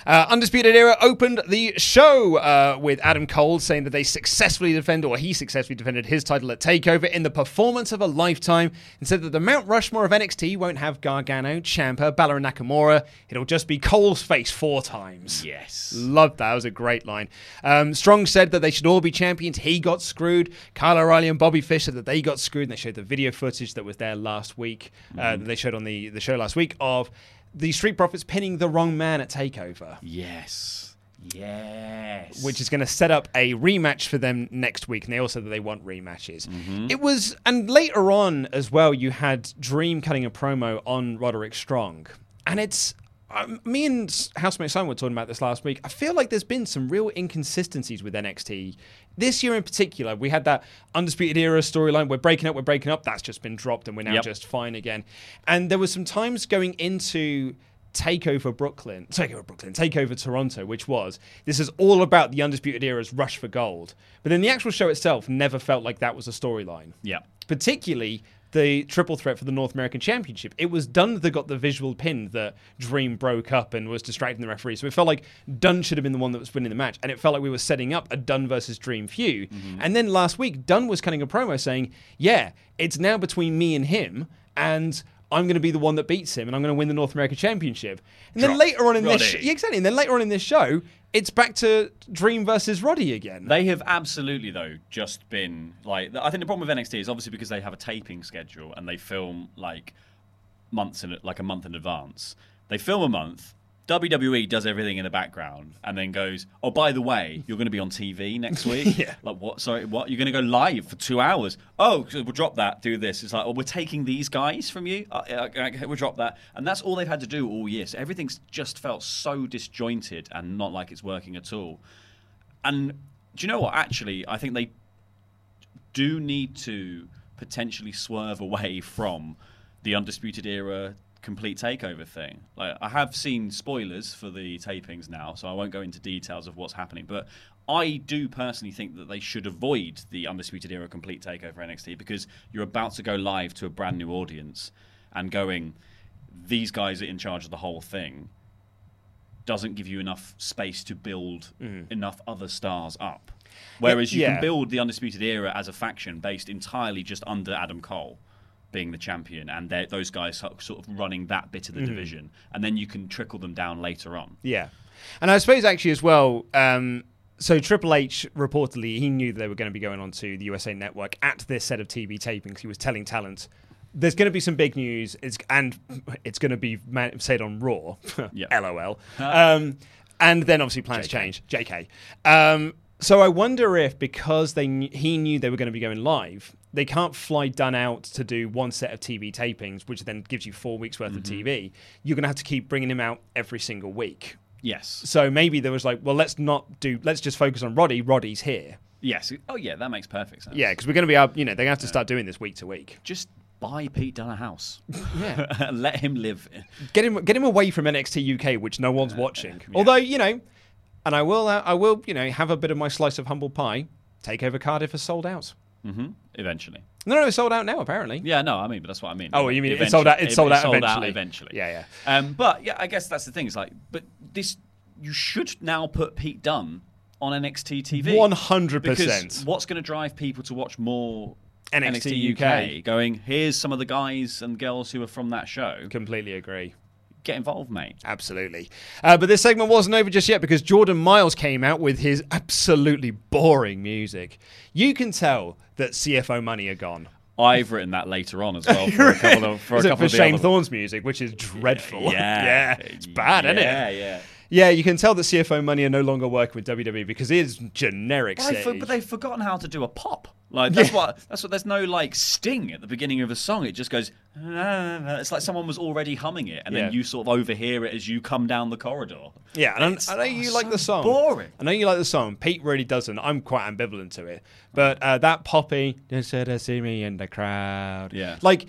Uh, Undisputed Era opened the show uh, with Adam Cole saying that they successfully defended, or he successfully defended his title at TakeOver in the performance of a lifetime, and said that the Mount Rushmore of NXT won't have Gargano, Ciampa, Balor, and Nakamura. It'll just be Cole's face four times. Yes. Loved that. That was a great line. Um, Strong said that they should all be champions. He got screwed. Kyle O'Reilly and Bobby said that they got screwed. And they showed the video footage that was there last week. Uh, that they showed on the, the show last week of the Street Profits pinning the wrong man at TakeOver. Yes. Yes. Which is going to set up a rematch for them next week. And they also said that they want rematches. Mm-hmm. It was, and later on as well, you had Dream cutting a promo on Roderick Strong. And it's, um, me and Housemate Simon were talking about this last week. I feel like there's been some real inconsistencies with NXT. This year in particular, we had that Undisputed Era storyline. We're breaking up, we're breaking up. That's just been dropped, and we're now Yep. just fine again. And there were some times going into Takeover Brooklyn, Takeover Brooklyn, Takeover Toronto, which was this is all about the Undisputed Era's rush for gold. But then the actual show itself never felt like that was a storyline. Yeah. Particularly the triple threat for the North American Championship. It was Dunne that got the visual pin that Dream broke up and was distracting the referee. So it felt like Dunne should have been the one that was winning the match. And it felt like we were setting up a Dunne versus Dream feud. Mm-hmm. And then last week, Dunne was cutting a promo saying, Yeah, it's now between me and him, and I'm going to be the one that beats him, and I'm going to win the North American Championship. And then Drop later on in this, sh- yeah, exactly. And then later on in this show, it's back to Dream versus Roddy again. They have absolutely though just been like I think the problem with NXT is obviously because they have a taping schedule and they film like months in like a month in advance. They film a month. WWE does everything in the background and then goes, "Oh, by the way, you're going to be on TV next week." Yeah. Like what? Sorry, what? You're going to go live for two hours? Oh, we'll drop that. Do this. It's like, oh, we're taking these guys from you. Uh, uh, we'll drop that, and that's all they've had to do all year. So everything's just felt so disjointed and not like it's working at all. And do you know what? Actually, I think they do need to potentially swerve away from the undisputed era complete takeover thing. Like I have seen spoilers for the tapings now, so I won't go into details of what's happening, but I do personally think that they should avoid the undisputed era complete takeover NXT because you're about to go live to a brand new audience and going these guys are in charge of the whole thing doesn't give you enough space to build mm. enough other stars up. Whereas you Yeah. can build the Undisputed Era as a faction based entirely just under Adam Cole being the champion and those guys so- sort of running that bit of the Mhm. division. And then you can trickle them down later on. Yeah, and I suppose actually as well. Um, so Triple H reportedly he knew that they were going to be going on to the USA Network at this set of TV tapings. He was telling talent. There's going to be some big news, it's, and it's going to be said on Raw. LOL. Um, and then obviously plans change. JK. Um, so I wonder if because they kn- he knew they were going to be going live, they can't fly Dunne out to do one set of TV tapings, which then gives you four weeks worth of mm-hmm. TV. You're going to have to keep bringing him out every single week. Yes. So maybe there was like, well, let's not do. Let's just focus on Roddy. Roddy's here. Yes. Oh, yeah, that makes perfect sense. Yeah, because we're going to be up. You know, they're going to have to start doing this week to week. Just buy Pete Dunne a house. Yeah. Let him live. Get him, get him away from NXT UK, which no one's uh, watching. Although you know, and I will, uh, I will, you know, have a bit of my slice of humble pie. Takeover Cardiff is sold out. hmm Eventually. No, no, it's sold out now. Apparently. Yeah, no, I mean, but that's what I mean. Oh, you mean it's sold out- it's sold out eventually. eventually. Yeah, yeah. Um, but yeah, I guess that's the thing. It's like, but this, you should now put Pete Dunne on NXT TV. 100%. What's going to drive people to watch more NXT UK? Going, here's some of the guys and girls who are from that show. Completely agree. Get involved, mate. Absolutely. Uh, but this segment wasn't over just yet because Jordan Myles came out with his absolutely boring music. You can tell that CFO money are gone. I've written that later on as well for a couple of for a couple for of Shane other- Thorne's music, which is dreadful. Yeah. yeah, it's bad, isn't it? Yeah, yeah. Yeah, you can tell that CFO money are no longer working with WWE because it is generic. But, they've, but they've forgotten how to do a pop. Like that's what that's what. There's no like sting at the beginning of a song. It just goes. It's like someone was already humming it, and Yeah. then you sort of overhear it as you come down the corridor. Yeah, and It's- I, know you oh, like so the song. boring. I know you like the song. Pete really doesn't. I'm quite ambivalent to it. But uh, that poppy, just should have seen me in the crowd. Yeah. Like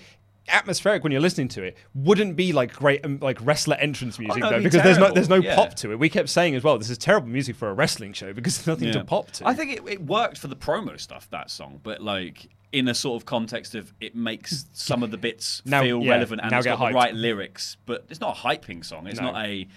atmospheric when you're listening to it wouldn't be like great um, like wrestler entrance music Oh, no, though be because there's no there's no Yeah. pop to it. We kept saying as well this is terrible music for a wrestling show because there's nothing to pop to. I think it, it worked for the promo stuff that song, but like in a sort of context of it makes some of the bits Now- feel yeah, relevant and it's got hyped. the right lyrics. But it's not a hyping song. It's No. not a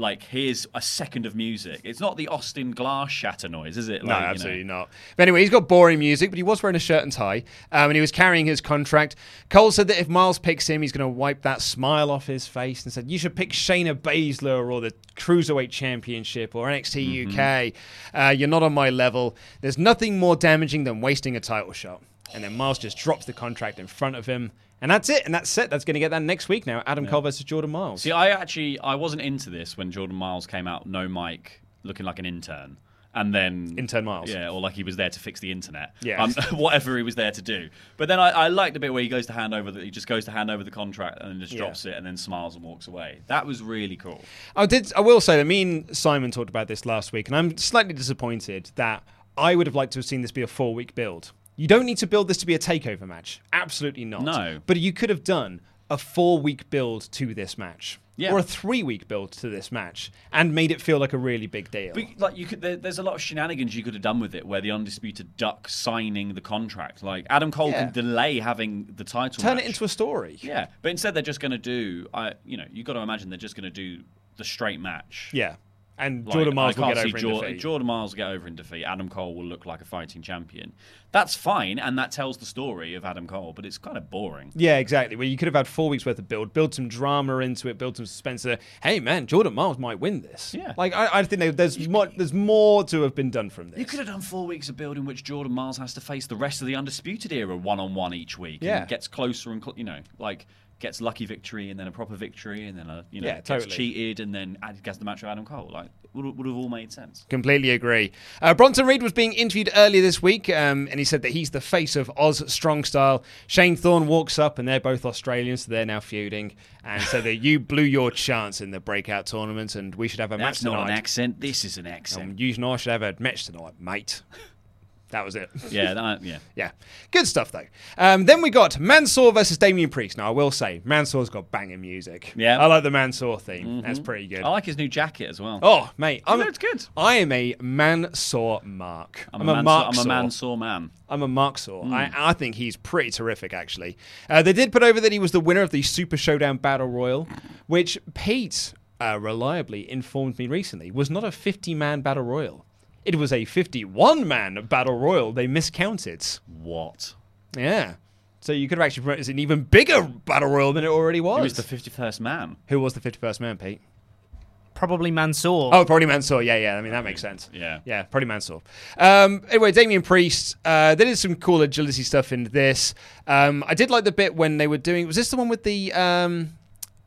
like here's a second of music. It's not the Austin Glass shatter noise, is it? No, Like, you know. absolutely not. But anyway, he's got boring music, but he was wearing a shirt and tie, um, and he was carrying his contract. Cole said that if Myles picks him, he's going to wipe that smile off his face, and said you should pick Shayna Baszler or the Cruiserweight Championship or NXT UK. Uh, you're not on my level. There's nothing more damaging than wasting a title shot. And then Myles just drops the contract in front of him. And that's it. And that's it. That's going to get that next week now. Adam Cole versus Jordan Myles. See, I actually I wasn't into this when Jordan Myles came out, no mic, looking like an intern, and then Intern Myles. yeah, or like he was there to fix the internet, Yeah. um, whatever he was there to do. But then I, I liked the bit where he goes to hand over the, he just goes to hand over the contract and then just Yeah. drops it and then smiles and walks away. That was really cool. I did. I will say that me and Simon talked about this last week, and I'm slightly disappointed that I would have liked to have seen this be a four week build. You don't need to build this to be a takeover match. Absolutely not. No. But you could have done a four week build to this match. Yeah. or a three week build to this match and made it feel like a really big deal. But like you could, there, there's a lot of shenanigans you could have done with it, where the undisputed duck signing the contract. Like Adam Cole Yeah. can delay having the title. Turn match. it into a story. Yeah, but instead they're just going to do. I, you know, you got to imagine they're just going to do the straight match. Yeah. And Like, Jordan Myles will get over in defeat. Jordan Myles will get over in defeat. Adam Cole will look like a fighting champion. That's fine, and that tells the story of Adam Cole. But it's kind of boring. Yeah, exactly. Well, you could have had four weeks worth of build, build some drama into it, build some suspense. uh, Hey, man, Jordan Myles might win this. Yeah. like I, I think there- there's more, there's more to have been done from this. You could have done four weeks of build in which Jordan Myles has to face the rest of the undisputed era one on one each week. Yeah. and gets closer and cl- you know like gets lucky victory and then a proper victory and then a you know Yeah, gets cheated and then gets the match with Adam Cole. Like would would have all made sense. Completely agree. Uh, Bronson Reed was being interviewed earlier this week, um, and he said that he's the face of Oz Strong Style. Shane Thorne walks up, and they're both Australians, so they're now feuding, and said that you blew your chance in the breakout tournament, and we should have a That's match not an accent. This is an accent. Um, you and I should have a match tonight, mate. That was it. Yeah, that, yeah. Yeah. Good stuff, though. Um, then we got Mansoor versus Damien Priest. Now, I will say, Mansoor's got banging music. Yeah. I like the Mansoor theme. That's pretty good. I like his new jacket as well. Oh, mate. I'm, it's good. I am a Mansoor mark. I'm, a, Mansoor, I'm a Mansoor man. I'm a Mark Saw. Mm. I, I think he's pretty terrific, actually. Uh, they did put over that he was the winner of the Super Showdown Battle Royal, which Pete uh, reliably informed me recently was not a 50 man Battle Royal. It was a 51 man Battle Royal. They miscounted. What? Yeah. So you could have actually promoted an even bigger Battle Royal than it already was. He was the 51st man. Who was the 51st man, Pete? Probably Mansoor. Oh, probably Mansoor. Yeah, yeah. I mean, that makes sense. Yeah. Yeah, probably Mansoor. Um, anyway, Damien Priest, uh, they did some cool agility stuff in this. Um, I did like the bit when they were doing. Was this the one with the um,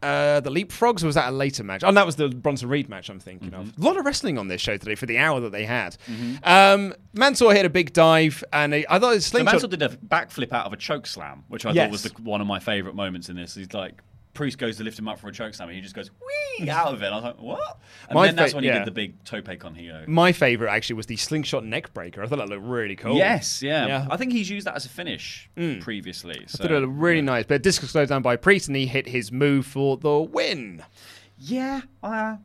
uh, the leapfrogs, or was that a later match? Oh, that was the Bronson Reed match. I'm thinking of. A lot of wrestling on this show today for the hour that they had. Um, Mansoor hit a big dive, and I I thought his So slingshot. Mansoor did a backflip out of a choke slam, which I Yes. thought was the, one of my favourite moments in this. He's like, Priest goes to lift him up for a choke slam, and he just goes wee out of it. I was like, what? And My then that's when he yeah. did the big tope con hilo. My favorite actually was the slingshot neck breaker. I thought that looked really cool. Yes, yeah. Yeah. I think he's used that as a finish previously. I thought it looked really nice. But disc slowed down by Priest, and he hit his move for the win. Yeah, i uh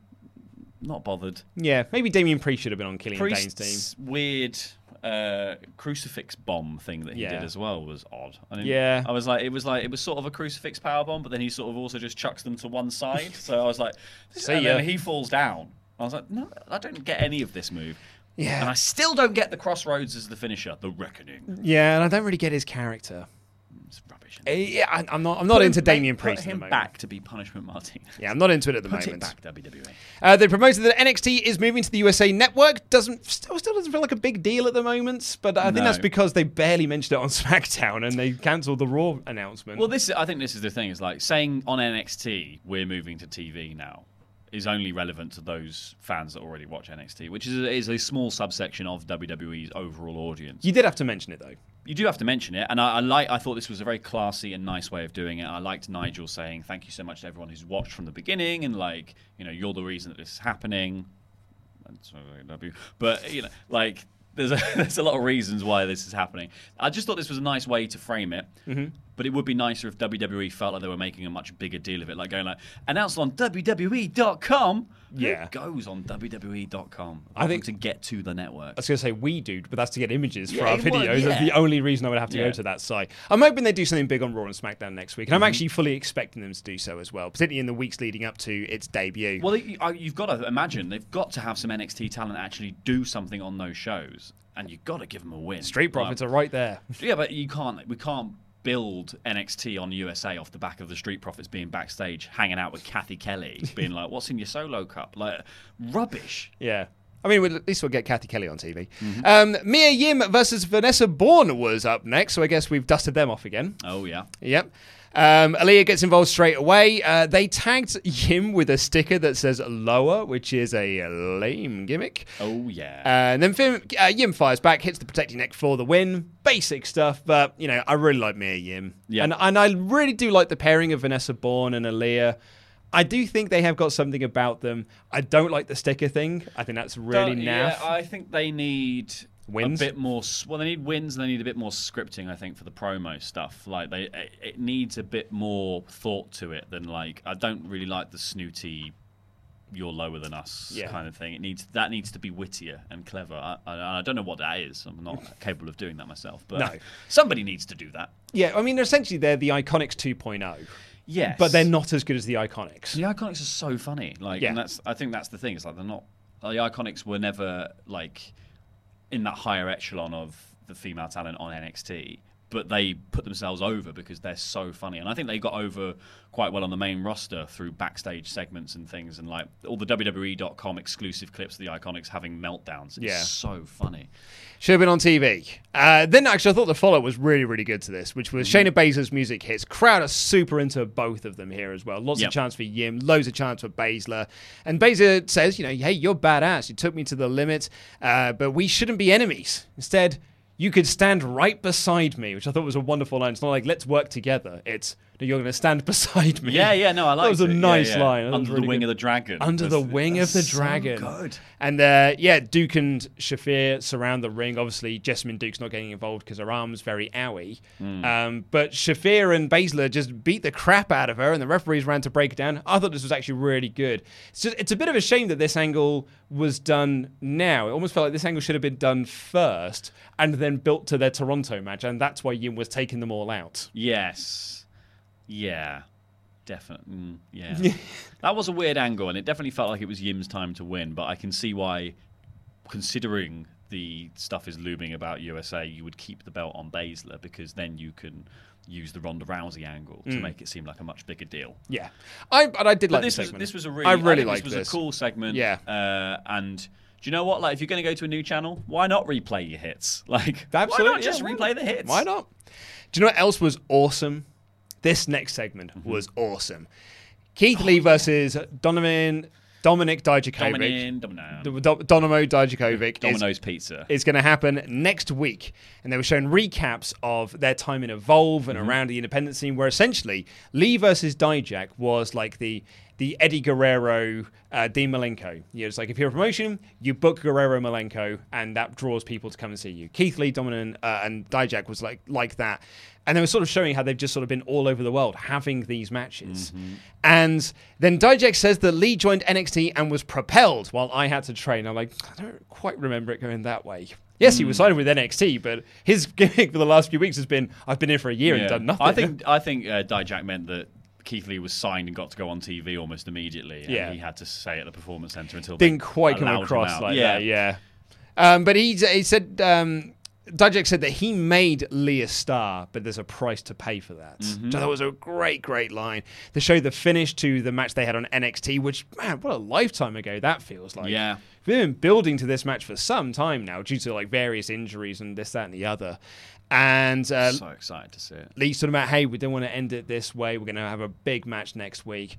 not bothered. Yeah, maybe Damien Priest should have been on Killian Dain's team. Weird uh, crucifix bomb thing that he Yeah. did as well was odd. I didn't- Yeah. I was like, it was like it was sort of a crucifix power bomb, but then he sort of also just chucks them to one side. so I was like, See and ya. then he falls down. I was like, no, I don't get any of this move. Yeah. and I still don't get the crossroads as the finisher, the reckoning. Yeah, and I don't really get his character. It's rubbish. Uh, yeah, I, I'm not. I'm not Put him into back- Damien put Priest. the him back to be Punishment Martinez. Yeah, I'm not into it at the Put moment. it back, WWE. Uh, they promoted that NXT is moving to the USA Network. Doesn't still, still doesn't feel like a big deal at the moment, but I think No. that's because they barely mentioned it on SmackDown and they cancelled the Raw announcement. Well, this I think this is the thing. Is like saying on NXT we're moving to TV now is only relevant to those fans that already watch NXT, which is a, is a small subsection of WWE's overall audience. you did have to mention it though. You do have to mention it, and I, I like. I thought this was a very classy and nice way of doing it. I liked Nigel saying thank you so much to everyone who's watched from the beginning, and like you know you're the reason that this is happening. And so I love you. But you know, like there's a, there's a lot of reasons why this is happening. I just thought this was a nice way to frame it. Mhm. But it would be nicer if WWE felt like they were making a much bigger deal of it, like going like announced on WWE.com. Yeah. Who goes on WWE.com? I think- to get to the network. I was going to say we do, but that's to get images for Yeah, our it would, videos. That's the only reason I would have to Yeah. go to that site. I'm hoping they do something big on Raw and SmackDown next week, and I'm Mhm. actually fully expecting them to do so as well, particularly in the weeks leading up to its debut. Well, you've got to imagine they've got to have some NXT talent actually do something on those shows, and you've got to give them a win. Street Profits are right there. Yeah, but you can't. We can't build NXT on USA off the back of the Street Profits being backstage, hanging out with Cathy Kelley, being like, "What's in your solo cup?" Like rubbish. Yeah. I mean, at least we'll get Cathy Kelley on TV. Mm-hmm. Um, Mia Yim versus Vanessa Borne was up next, so I guess we've dusted them off again. Oh yeah. Yep. Um, Aliyah gets involved straight away. Uh, they tagged Yim with a sticker that says lower, which is a lame gimmick. Oh yeah. Uh, and then uh, Yim fires back, hits the protecting neck for the win. Basic stuff, but you know I really like Mia Yim, Yeah. and and I really do like the pairing of Vanessa Borne and Aliyah. I do think they have got something about them. I don't like the sticker thing. I think that's really Don't- naff. Yeah, I think they need Wins? a bit more. Well, they need wins. and They need a bit more scripting, I think, for the promo stuff. Like they, it, needs a bit more thought to it than like I don't really like the snooty. You're lower than us, Yeah. kind of thing. It needs that needs to be wittier and clever. I, I, I don't know what that is. I'm not capable of doing that myself, but No. somebody needs to do that. Yeah, I mean, essentially they're the Iconics 2.0. Yes. But they're not as good as the Iconics. The Iconics are so funny. Like, Yeah. and that's I think that's the thing. It's like they're not. The Iconics were never like in that higher echelon of the female talent on NXT, but they put themselves over because they're so funny. And I think they got over quite well on the main roster through backstage segments and things, and like all the WWE.com exclusive clips of the Iconics having meltdowns. It's Yeah. so funny. Should have been on TV. Uh, then actually, I thought the follow up was really, really good to this, which was Mm-hmm. Shayna Baszler's music hits. Crowd are super into both of them here as well. Lots Yep. of chance for Yim, loads of chance for Baszler. And Baszler says, you know, hey, you're badass. You took me to the limit, uh, but we shouldn't be enemies. Instead, you could stand right beside me, which I thought was a wonderful line. It's not like, let's work together. It's, you're going to stand beside me. Yeah, yeah, no, I like That was a it. Nice yeah. line. That was Under the really wing good. of the dragon. Under the That's- wing of the that's so dragon. good. And uh, yeah, Duke and Shafir surround the ring. Obviously, Jessamyn Duke's not getting involved because her arm's very owie. Hmm. Um, but Shafir and Baszler just beat the crap out of her, and the referees ran to break it down. I thought this was actually really good. It's just it's a bit of a shame that this angle was done now. It almost felt like this angle should have been done first and then built to their Toronto match, and that's why Yim was taking them all out. Yes. Yeah. Definitely. Mm, yeah. that was a weird angle, and it definitely felt like it was Yim's time to win. But I can see why, considering the stuff is looming about USA, you would keep the belt on Baszler because then you can use the Ronda Rousey angle to Mm. make it seem like a much bigger deal. Yeah, I but I did But like this was this was a really I really liked this was this. a cool segment. Yeah. uh, and. Do you know what? Like, if you're going to go to a new channel, why not replay your hits? Like, Absolutely, why not just yeah, replay the hits? Why not? Do you know what else was awesome? This next segment Mm-hmm. was awesome. Oh, Keith Lee versus Donovan Dominic Dijakovic. Dominic- Domino. D- Do- Donamo Dijakovic. is- Domino's Pizza. is going to happen next week. And they were showing recaps of their time in Evolve and Mhm. around the independent scene, where essentially Lee versus Dijak was like the the Eddie Guerrero, uh, Dean Malenko. You know, it's like if you're a promotion, you book Guerrero Malenko, and that draws people to come and see you. Keith Lee, Dominant, uh, and Dijak was like like that. And they were sort of showing how they've just sort of been all over the world having these matches. And then Dijak says that Lee joined NXT and was propelled while I had to train. I'm like, I don't quite remember it going that way. Yes, he was Mm. signed with NXT, but his gimmick for the last few weeks has been I've been here for a year and done nothing. I think I think uh, Dijak meant that Keith Lee was signed and got to go on TV almost immediately. And Yeah. he had to stay at the performance center until didn't quite come across like yeah. that. Yeah. Um, but he he said um, Dijak said that he made Lee a star, but there's a price to pay for that. Mhm. Which I thought was a great, great line. They showed the finish to the match they had on NXT, which man, what a lifetime ago that feels like. Yeah. We've been building to this match for some time now, due to like various injuries and this, that, and the other. And uh, so excited to see it. Lee sort of about, hey, we don't want to end it this way. We're going to have a big match next week.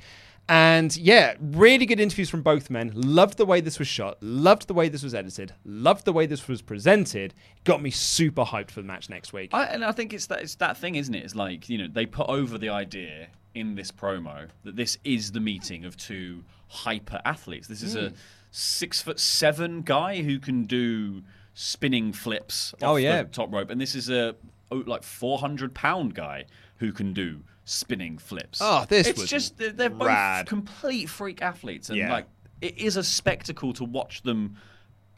And yeah, really good interviews from both men. Loved the way this was shot. Loved the way this was edited. Loved the way this was presented. Got me super hyped for the match next week. I, and I think it's that it's that thing, isn't it? It's like you know they put over the idea in this promo that this is the meeting of two hyper athletes. This is a Mm. six foot seven guy who can do spinning flips. Oh, off Oh, yeah. the top rope, and this is a oh, like four hundred pound guy who can do spinning flips. Oh, this it's was just they're, they're both complete freak athletes, and Yeah. like it is a spectacle to watch them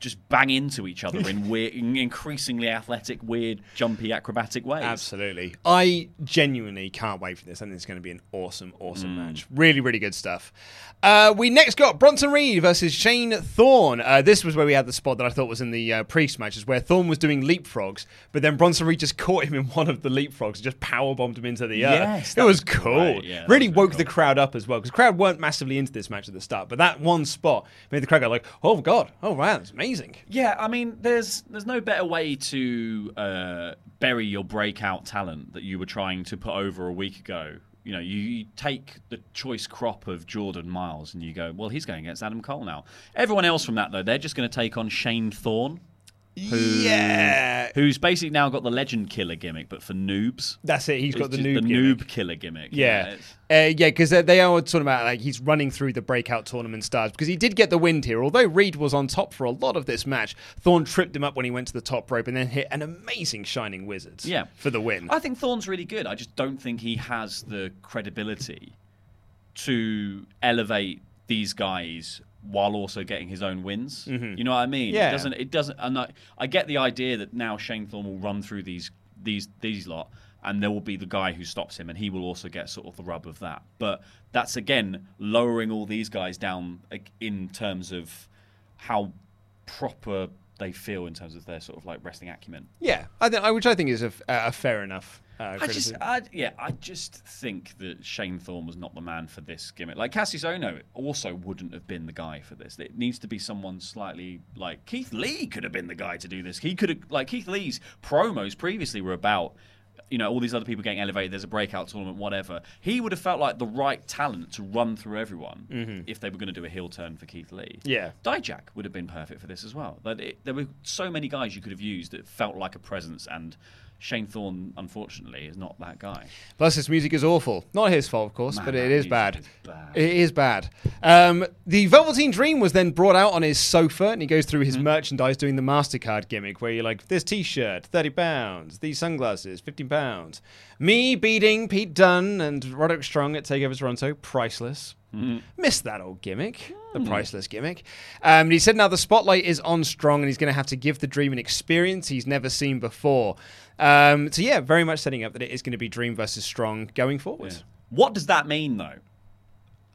just bang into each other in weird, increasingly athletic, weird, jumpy, acrobatic ways. Absolutely. I genuinely can't wait for this. I think it's going to be an awesome, awesome Mm. match. Really, really good stuff. Uh, we next got Bronson Reed versus Shane Thorne. Uh, this was where we had the spot that I thought was in the uh, priest matches, where Thorne was doing leapfrogs, but then Bronson Reed just caught him in one of the leapfrogs and just power bombed him into the Yes, earth. It was, was cool. Yeah, really woke the crowd up as well, because the crowd weren't massively into this match at the start, but that one spot made the crowd go like, "Oh god, oh wow, that's amazing." Yeah, I mean, there's there's no better way to uh, bury your breakout talent that you were trying to put over a week ago. You know, you, you take the choice crop of Jordan Myles and you go, well, he's going against Adam Cole now. Everyone else from that though, they're just going to take on Shane Thorne. Who, Yeah. Who's basically now got the legend killer gimmick, but for noobs. That's it. He's got the noob the gimmick. noob killer gimmick. Yeah, it's- uh, yeah, because they are talking about like he's running through the breakout tournament stars because he did get the wind here. Although Reed was on top for a lot of this match, Thorne tripped him up when he went to the top rope and then hit an amazing shining wizards. Yeah. for the win. I think Thorne's really good. I just don't think he has the credibility to elevate these guys while also getting his own wins. Mhm. You know what I mean? Yeah. It doesn't. It doesn't. And I, I get the idea that now Shane Thorne will run through these these these lot, and there will be the guy who stops him, and he will also get sort of the rub of that. But that's again lowering all these guys down in terms of how proper they feel in terms of their sort of like wrestling acumen. Yeah, I think, which I think is a fair enough. Uh, I just. I, yeah, I just think that Shane Thorne was not the man for this gimmick. Like Kassius Ohno also wouldn't have been the guy for this. It needs to be someone slightly like Keith Lee could have been the guy to do this. He could have, like Keith Lee's promos previously were about. You know, all these other people getting elevated. There's a breakout tournament, whatever. He would have felt like the right talent to run through everyone Mhm. if they were going to do a heel turn for Keith Lee. Yeah. Dijak would have been perfect for this as well. That it, there were so many guys you could have used that felt like a presence, and Shane Thorne, unfortunately, is not that guy. Plus, his music is awful. Not his fault, of course, Man, but it is bad. is bad. It is bad. Um, the Velveteen Dream was then brought out on his sofa, and he goes through his merchandise doing the Mastercard gimmick, where you're like, "This T-shirt, thirty pounds. These sunglasses, fifteen pounds." Me beating Pete Dunne and Roderick Strong at Takeover Toronto, priceless. Missed that old gimmick, the priceless gimmick. Um, he said now the spotlight is on Strong, and he's going to have to give the Dream an experience he's never seen before. Um, so yeah, very much setting up that it is going to be Dream versus Strong going forward. What does that mean, though?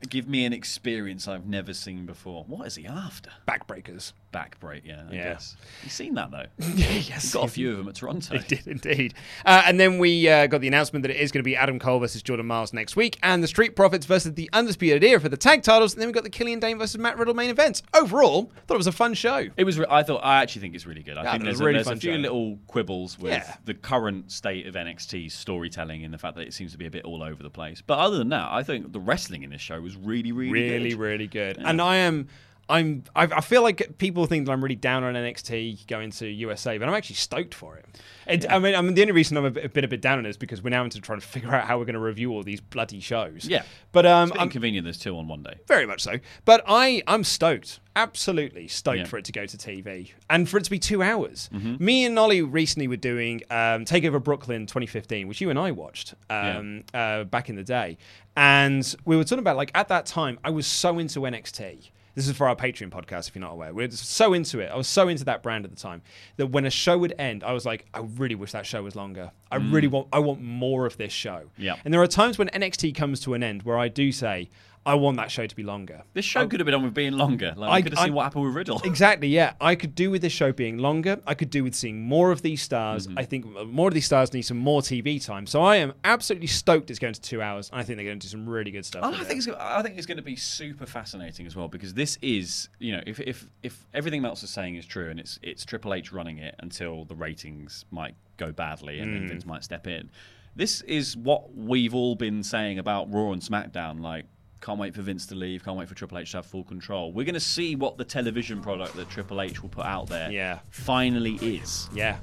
Give me an experience I've never seen before. What is he after? Backbreakers. Backbreak, yeah, I Yeah. guess. You've seen that, though. yes. Got a few of them at Toronto. He did indeed. Uh, and then we uh, got the announcement that it is going to be Adam Cole versus Jordan Myles next week, and the Street Profits versus the Undisputed Era for the tag titles. And then we got the Killian Dain versus Matt Riddle main event. Overall, thought it was a fun show. It was. Re- I thought. I actually think it's really good. I Yeah, think there's, a really there's a few show. little quibbles with Yeah. the current state of NXT's storytelling and the fact that it seems to be a bit all over the place. But other than that, I think the wrestling in this show was really, really, really, good. really good. And I am. I'm. I, I feel like people think that I'm really down on NXT going to USA, but I'm actually stoked for it. it I mean, I mean, the only reason I'm a bit, a bit a bit down on it is because we're now into trying to figure out how we're going to review all these bloody shows. Yeah, but um, it's inconvenient. There's two on one day. very much so. But I, I'm stoked, absolutely stoked Yeah. for it to go to TV and for it to be two hours. Mhm. Me and Ollie recently were doing um, Takeover Brooklyn 2015, which you and I watched um, uh, back in the day, and we were talking about like at that time I was so into NXT. This is for our Patreon podcast, if you're not aware. We are so into it. I was so into that brand at the time that when a show would end, I was like, I really wish that show was longer. I Mm. really want, I want more of this show. Yeah. And there are times when NXT comes to an end where I do say, I want that show to be longer. This show could have been on with being longer. Like, we could have seen what happened with Riddle. Exactly, yeah. I could do with this show being longer. I could do with seeing more of these stars. Mm-hmm. I think more of these stars need some more TV time. So I am absolutely stoked it's going to two hours. And I think they're going to do some really good stuff. I with it. think it's, I think it's going to be super fascinating as well because this is you know if if if everything else is saying is true and it's it's Triple H running it until the ratings might go badly and then Mm. Vince might step in. This is what we've all been saying about Raw and SmackDown. Like, can't wait for Vince to leave. Can't wait for Triple H to have full control. We're going to see what the television product that Triple H will put out there. Yeah. finally is. Yeah,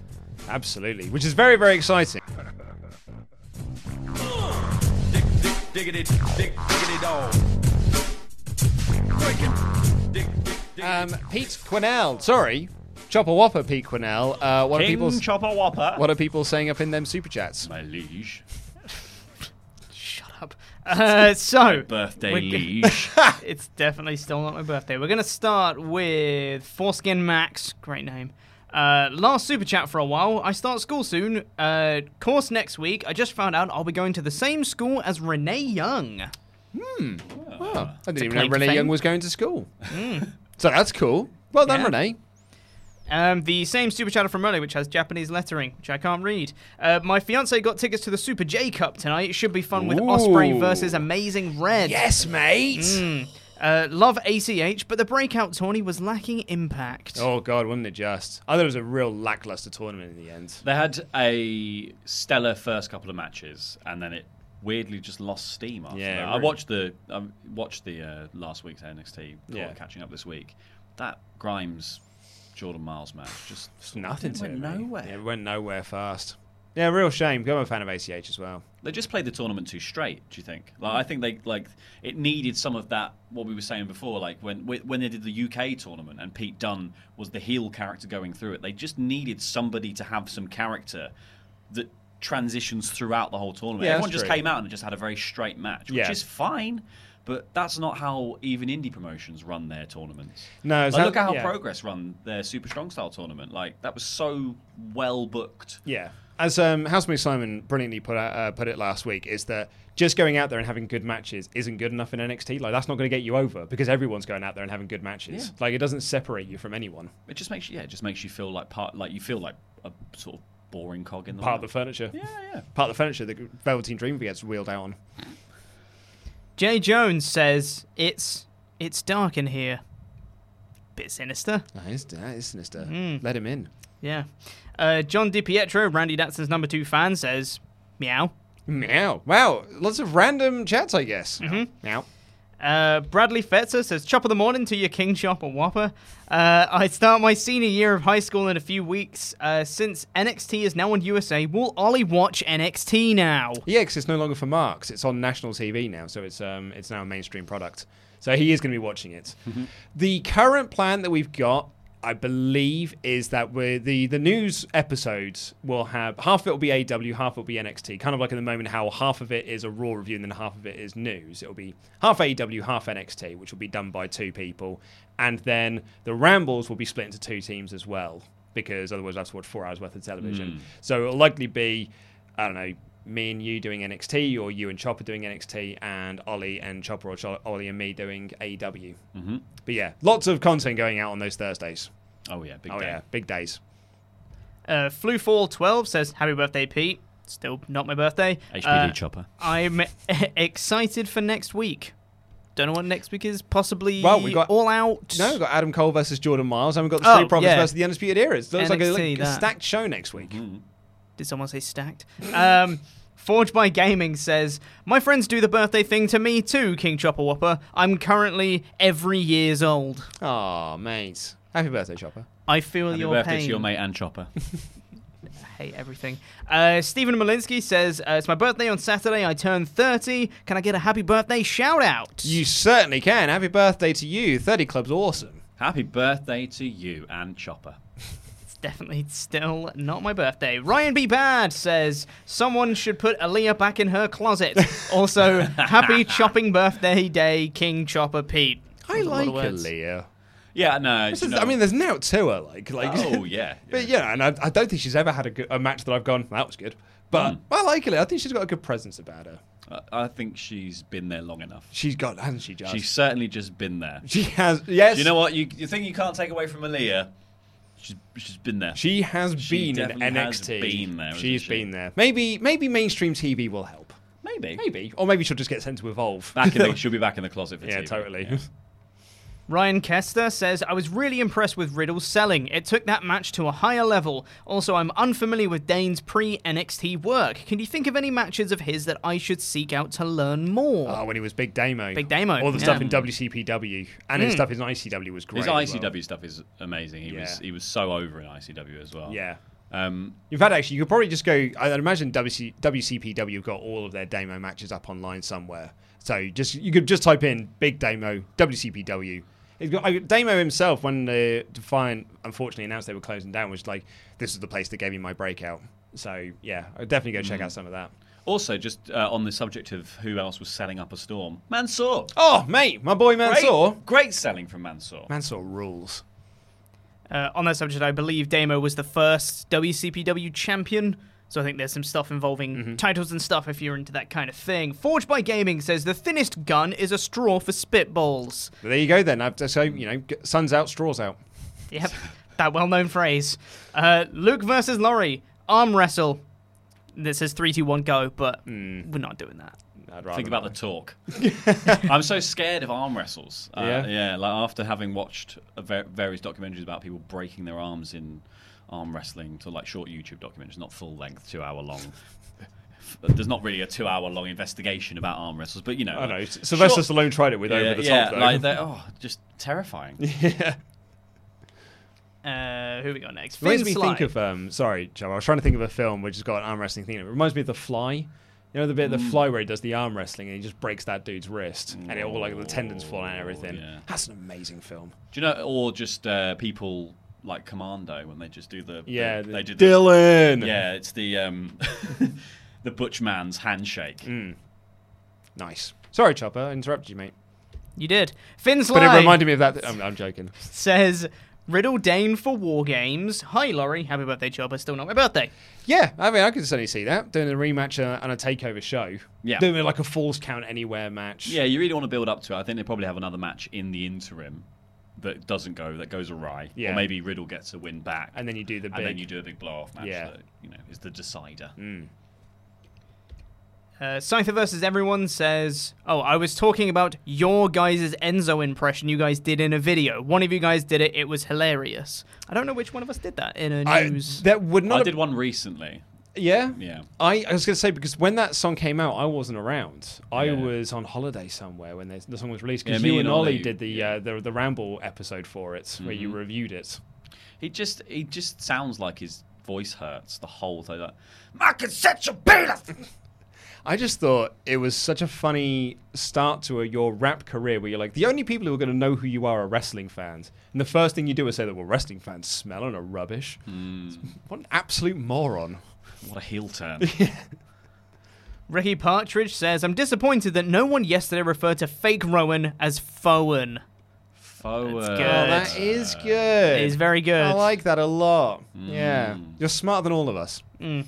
absolutely. Which is very, very exciting. Diggity, dig, diggity dog. Um, Pete Quinnell, sorry, Chopper Whopper Pete Quinnell. Uh, what are King people? Chopper Whopper. What are people saying up in them super chats? My liege. Uh, so birthday we're liege. it's definitely still not my birthday. We're gonna start with Foreskin Max. Great name. Uh, last super chat for a while. I start school soon. Uh, course next week. I just found out I'll be going to the same school as Renee Young. Hmm. Oh, I didn't even know Renee fame. Young was going to school. So that's cool. Well done, Yeah. Renee. Um, the same super chatter from earlier, which has Japanese lettering, which I can't read. Uh, my fiance got tickets to the Super J Cup tonight. It should be fun with Ospreay versus Amazing Red. Yes, mate. Mm. Uh, love ACH, but the breakout tourney was lacking impact. Oh God, wasn't it just? I thought it was a real lackluster tournament in the end. They had a stellar first couple of matches, and then it weirdly just lost steam after Yeah, that. it I watched the I watched the uh, last week's NXT, Yeah. catching up this week. That Grimes Jordan Myles match. Just It's nothing it to went it, mate. nowhere. Yeah, it went nowhere fast. Yeah, real shame. 'cause I'm a fan of ACH as well. They just played the tournament too straight. Do you think? Like, I think they like it needed some of that. What we were saying before, like when when they did the UK tournament and Pete Dunne was the heel character going through it. They just needed somebody to have some character that transitions throughout the whole tournament. Yeah, Everyone just true. came out and just had a very straight match, which Yeah. is fine. But that's not how even indie promotions run their tournaments. No, like, how- look at how yeah. Progress run their Super Strong Style tournament. Like that was so well booked. Yeah. As um, Housemate Simon brilliantly put out, uh, put it last week, is that just going out there and having good matches isn't good enough in NXT. Like that's not going to get you over because everyone's going out there and having good matches. Yeah. Like it doesn't separate you from anyone. It just makes you, yeah, it just makes you feel like part, like you feel like a sort of boring cog in the Part of the furniture. Yeah, yeah. Part of the furniture that Velveteen Dream gets wheeled out on. Jay Jones says it's it's dark in here. Bit sinister. That is, that is sinister. Mm. Let him in. Yeah. Uh, John DiPietro, Randy Datson's number two fan, says meow. Meow. Wow. Lots of random chats, I guess. Mhm. Meow. Uh, Bradley Fetzer says, Chop of the morning to your King Chopper Whopper. Uh, I start my senior year of high school in a few weeks. Uh, since NXT is now on USA, will Ollie watch NXT now? Yeah, because it's no longer for Marks. It's on national TV now, so it's um it's now a mainstream product. So he is going to be watching it. The current plan that we've got, I believe, is that we're the the news episodes will have half of it will be AW, half will be NXT. Kind of like in the moment how half of it is a Raw review and then half of it is news. It'll be half AW, half NXT, which will be done by two people, and then the Rambles will be split into two teams as well because otherwise that's what four hours worth of television. Mm. So it'll likely be, I don't know, me and you doing NXT, or you and Chopper doing NXT, and Ollie and Chopper, or Cho- Ollie and me doing AEW. Mhm. But yeah, lots of content going out on those Thursdays. Oh yeah, big oh day. yeah, big days. Uh, Flufall12 says, Happy birthday, Pete. Still not my birthday. HPD Uh, Chopper. I'm excited for next week. Don't know what next week is. Possibly Well, we got All Out. No, we've got Adam Cole versus Jordan Myles, and we've got the Oh, Street Profits yeah. versus the Undisputed Era. It looks like a, like a stacked show next week. Did someone say stacked? um, Forge by Gaming says, My friends do the birthday thing to me too, King Chopper Whopper. I'm currently every years old. Oh, mate. Happy birthday, Chopper. I feel Happy your birthday pain. to your mate and Chopper. hate everything. Uh, Stephen Malinsky says, uh, It's my birthday on Saturday. I turn 30. Can I get a happy birthday shout out? You certainly can. Happy birthday to you. 30 Club's awesome. Happy birthday to you and Chopper. It's definitely still not my birthday. Ryan B. Bad says, Someone should put Aliyah back in her closet. also, happy chopping birthday day, King Chopper Pete. I That was a lot like of. Aliyah. Yeah, no. This do you I mean, there's now to her, like, like. Oh, yeah, but yeah, and I, I don't think she's ever had a, good, a match that I've gone. That was good, but Mm. I like Aliyah. I think she's got a good presence about her. I- I think she's been there long enough. She's got, hasn't she, Josh? She's certainly just been there. She has, yes. Do you know what? You, you think you can't take away from Aliyah? She's, she's been there. She has She been in NXT. been there, She's she? been there. Maybe, maybe mainstream TV will help. Maybe. Maybe, or maybe she'll just get sent to evolve. Back in the, she'll be back in the closet for yeah, TV. totally. Ryan Kester says, I was really impressed with Riddle's selling. It took that match to a higher level. Also, I'm unfamiliar with Dain's pre NXT work. Can you think of any matches of his that I should seek out to learn more? Oh, when he was Big Damo. Big Damo, All the yeah. stuff in WCPW and his Mm. stuff in ICW was great. His as well. ICW stuff is amazing. He was he was so over in ICW as well. Yeah. Um, In fact, actually, you could probably just go. I'd imagine WC, WCPW got all of their Damo matches up online somewhere. So just you could just type in Big Damo WCPW. It's got, I, Damo himself, when uh, Defiant unfortunately announced they were closing down, was like, "This is the place that gave me my breakout." So yeah, I'd definitely go check Mm. out some of that. also, just uh, on the subject of who else was selling up a storm, Mansoor. Oh, mate, my boy Mansoor. Great, great selling from Mansoor. Mansoor rules. Uh, on that subject, I believe Damo was the first WCPW champion. So I think there's some stuff involving Mm-hmm. titles and stuff if you're into that kind of thing. Forged by Gaming says the thinnest gun is a straw for spitballs. But there you go then. I've- So you know, sun's out, straws out. Yep, that well-known phrase. Uh, Luke versus Laurie arm wrestle. This says three, two, one, go, but Hmm. we're not doing that. I'd rather Think about the talk. I'm so scared of arm wrestles. Uh, Yeah? yeah. Like after having watched various documentaries about people breaking their arms in arm wrestling, to like short YouTube documentaries, not full length, two hour long. There's not really a two hour long investigation about arm wrestles, but you know, I know. like, Sylvester short- Stallone tried it with yeah, over the yeah, top though. like they're oh, just terrifying. yeah. Uh, who we got next? It makes Finn me Sly. think of um. Sorry, Joe. I was trying to think of a film which has got an arm wrestling thing. It It reminds me of The Fly. You know the bit of The Mm. Fly where he does the arm wrestling and he just breaks that dude's wrist and it all like the tendons fall out and everything. yeah. That's an amazing film. Do you know, or just uh, people like Commando when they just do the Yeah, the, the- they did Dylan! The, yeah, it's the um, the butch man's handshake. Mm. Nice. Sorry, Chopper. I interrupted you, mate. You did. Finn's Sly But it reminded me of that. I'm, I'm joking. says Riddle Dain for War Games. Hi, Laurie. Happy birthday, Chopper. Still not my birthday. Yeah, I mean, I could certainly see that doing a rematch uh, and a takeover show. Yeah. doing like a Falls Count Anywhere match. Yeah, you really want to build up to it. I think they probably have another match in the interim that doesn't go, that goes awry. Yeah. Or maybe Riddle gets a win back. And then you do the And then you do a big blow off match Yeah. that, you know, is the decider. Mm. Uh, Scyther versus everyone says, "Oh, I was talking about your guys' Enzo impression you guys did in a video. One of you guys did it. It was hilarious. I don't know which one of us did that in a news. that would not. I have- did one recently. Yeah, Yeah. I, I was going to say because when that song came out, I wasn't around. I Yeah. was on holiday somewhere when the, the song was released. Because me you and Ollie Ollie- did the, uh, the the Ramble episode for it, where you Mhm. reviewed it. He just he just sounds like his voice hurts the whole time. Like, set your beta. I just thought it was such a funny start to a, your rap career where you're like, the only people who are going to know who you are are wrestling fans. And the first thing you do is say that, well, wrestling fans smell and are rubbish. What an absolute moron. What a heel turn. Ricky Partridge says, "I'm disappointed that no one yesterday referred to fake Rowan as Fowen. Forward. That's Oh, good. that is good. It is very good. I like that a lot. Yeah. You're smarter than all of us. Mm.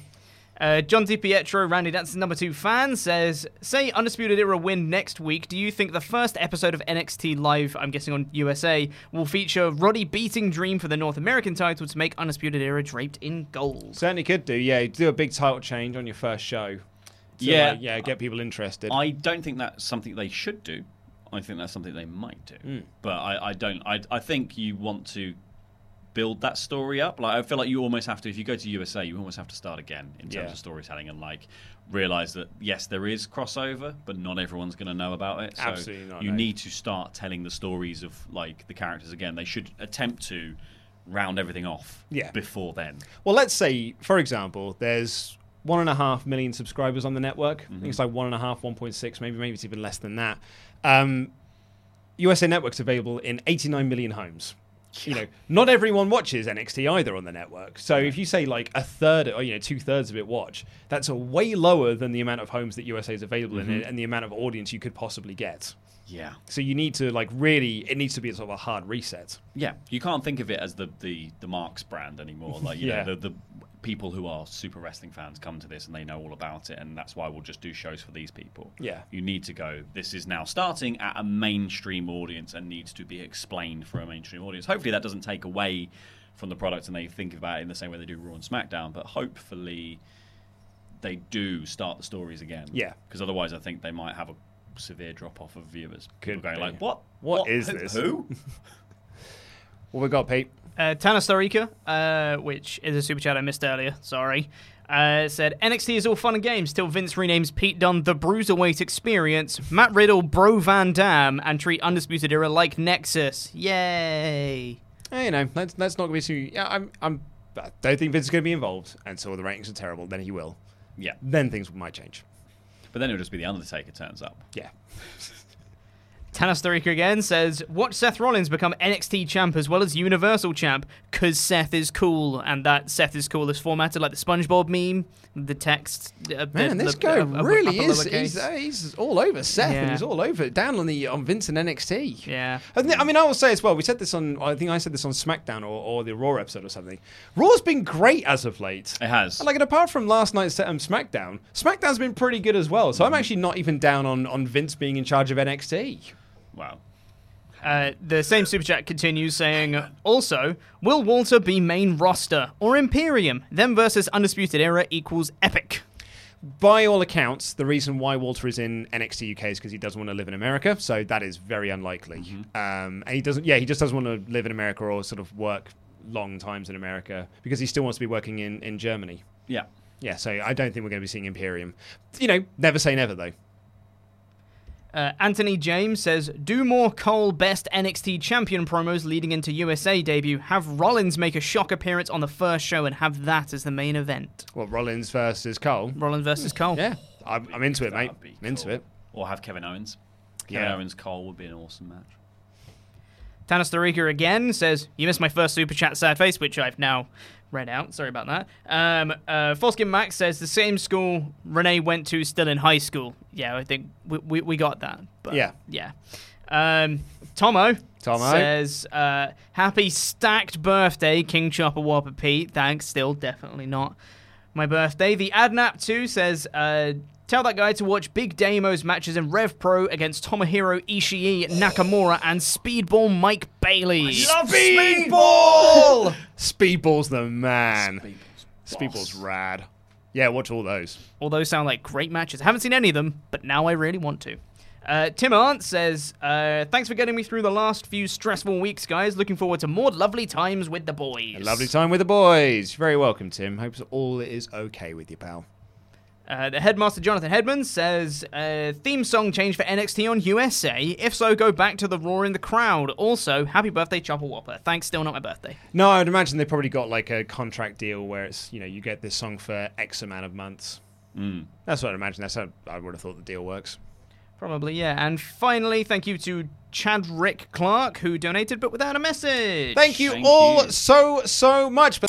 Uh, John DiPietro, Randy Dance's number two fan, says, Say Undisputed Era win next week. Do you think the first episode of NXT Live, I'm guessing on USA, will feature Roddy beating Dream for the North American title to make Undisputed Era draped in gold? Certainly could do. Yeah, do a big title change on your first show. To, Yeah. like, yeah, get people interested. I don't think that's something they should do. I think that's something they might do. Mm. But I, I don't. I, I think you want to build that story up. Like I feel like you almost have to. If you go to USA, you almost have to start again in terms Yeah. of storytelling and like realize that yes, there is crossover, but not everyone's going to know about it. So Absolutely not, You no. need to start telling the stories of like the characters again. They should attempt to round everything off. Yeah. Before then. Well, let's say, for example, there's one and a half million subscribers on the network. I think it's like one and a half, 1.6, maybe maybe it's even less than that. Um, USA Network's available in 89 million homes. You know, not everyone watches NXT either on the network. So if you say like a third or you know two thirds of it watch, that's a way lower than the amount of homes that USA is available in Mhm. it and the amount of audience you could possibly get. Yeah. So you need to like really, it needs to be sort of a hard reset. Yeah, you can't think of it as the the the Marks brand anymore. Like you Yeah. know, the the people who are super wrestling fans come to this and they know all about it, and that's why we'll just do shows for these people. Yeah. you need to go. This is now starting at a mainstream audience and needs to be explained for a mainstream audience. Hopefully, that doesn't take away from the product and they think about it in the same way they do Raw and SmackDown. But hopefully, they do start the stories again. Yeah. because otherwise, I think they might have a severe drop off of viewers. Could People going be. like, "What? what is Who- this? Who?" What we got, Pete? Uh, Tana Starika, uh, which is a super chat I missed earlier, sorry, uh, said NXT is all fun and games till Vince renames Pete Dunne the Bruiserweight Experience, Matt Riddle Bro Van Dam, and treat Undisputed Era like Nexus. Yay! Hey, you know, that's, that's not going to be too. Yeah, I'm, I'm, I don't think Vince is going to be involved until the ratings are terrible. Then he will. Yeah. Then things might change. But then it'll just be the Undertaker turns up. Yeah. Tana Starika again says, Watch Seth Rollins become NXT champ as well as Universal champ, cause Seth is cool, and that Seth is cool is formatted like the SpongeBob meme, the text. Uh, Man, the- this the- guy uh, upper- really upper is. He's, uh, he's all over Seth, and he's all over down on the on Vince and NXT. Yeah. And th- I mean, I will say as well. We said this on. I think I said this on SmackDown or, or the Raw episode or something. Raw's been great as of late. It has. Like, and apart from last night's um, SmackDown, SmackDown's been pretty good as well. So I'm actually not even down on on Vince being in charge of NXT. Wow. Uh, the same super chat continues saying, also, will Walter be main roster or Imperium? Them versus Undisputed Era equals epic. By all accounts, the reason why Walter is in NXT UK is because he doesn't want to live in America. So that is very unlikely. Um, and he doesn't. Yeah, he just doesn't want to live in America or sort of work long times in America because he still wants to be working in in Germany. Yeah. Yeah, so I don't think we're going to be seeing Imperium. You know, never say never though. Uh, Anthony James says, "Do more Cole best NXT champion promos leading into USA debut. Have Rollins make a shock appearance on the first show and have that as the main event. Well, Rollins versus Cole. Rollins versus Cole. Yeah, I'm, I'm into it, mate. I'm into it. Or have Kevin Owens. Kevin Yeah. Owens Cole would be an awesome match. Tanis Tariqa again says, You missed my first super chat, sad face, which I've now read out. Sorry about that. Um, uh, Foreskin Max says, The same school Renee went to still in high school. Yeah, I think we, we, we got that. But Yeah. Yeah. Um, Tomo. Tomo. Says, uh, Happy stacked birthday, King Chopper Whopper Pete. Thanks. Still definitely not my birthday. The Adnap 2 says, uh, Tell that guy to watch Big Damo's matches in Rev Pro against Tomohiro Ishii, Nakamura, and Speedball Mike Bailey. love Speedball! Speedball's the man. Speedball's rad. Yeah, watch all those. All those sound like great matches. I haven't seen any of them, but now I really want to. Uh, Tim Arndt says, uh, Thanks for getting me through the last few stressful weeks, guys. Looking forward to more lovely times with the boys. A lovely time with the boys. You're very welcome, Tim. Hope all is okay with you, pal. Uh, the headmaster Jonathan Headman says uh, theme song change for NXT on USA. If so, go back to the roar in the crowd. Also, happy birthday, Chopper Whopper. Thanks, still not my birthday. No, I would imagine they probably got like a contract deal where it's you know you get this song for X amount of months. Mm. That's what I'd imagine. That's how I would have thought the deal works. Probably, yeah. And finally, thank you to Chadrick Clark who donated but without a message. Thank you all so so much. For-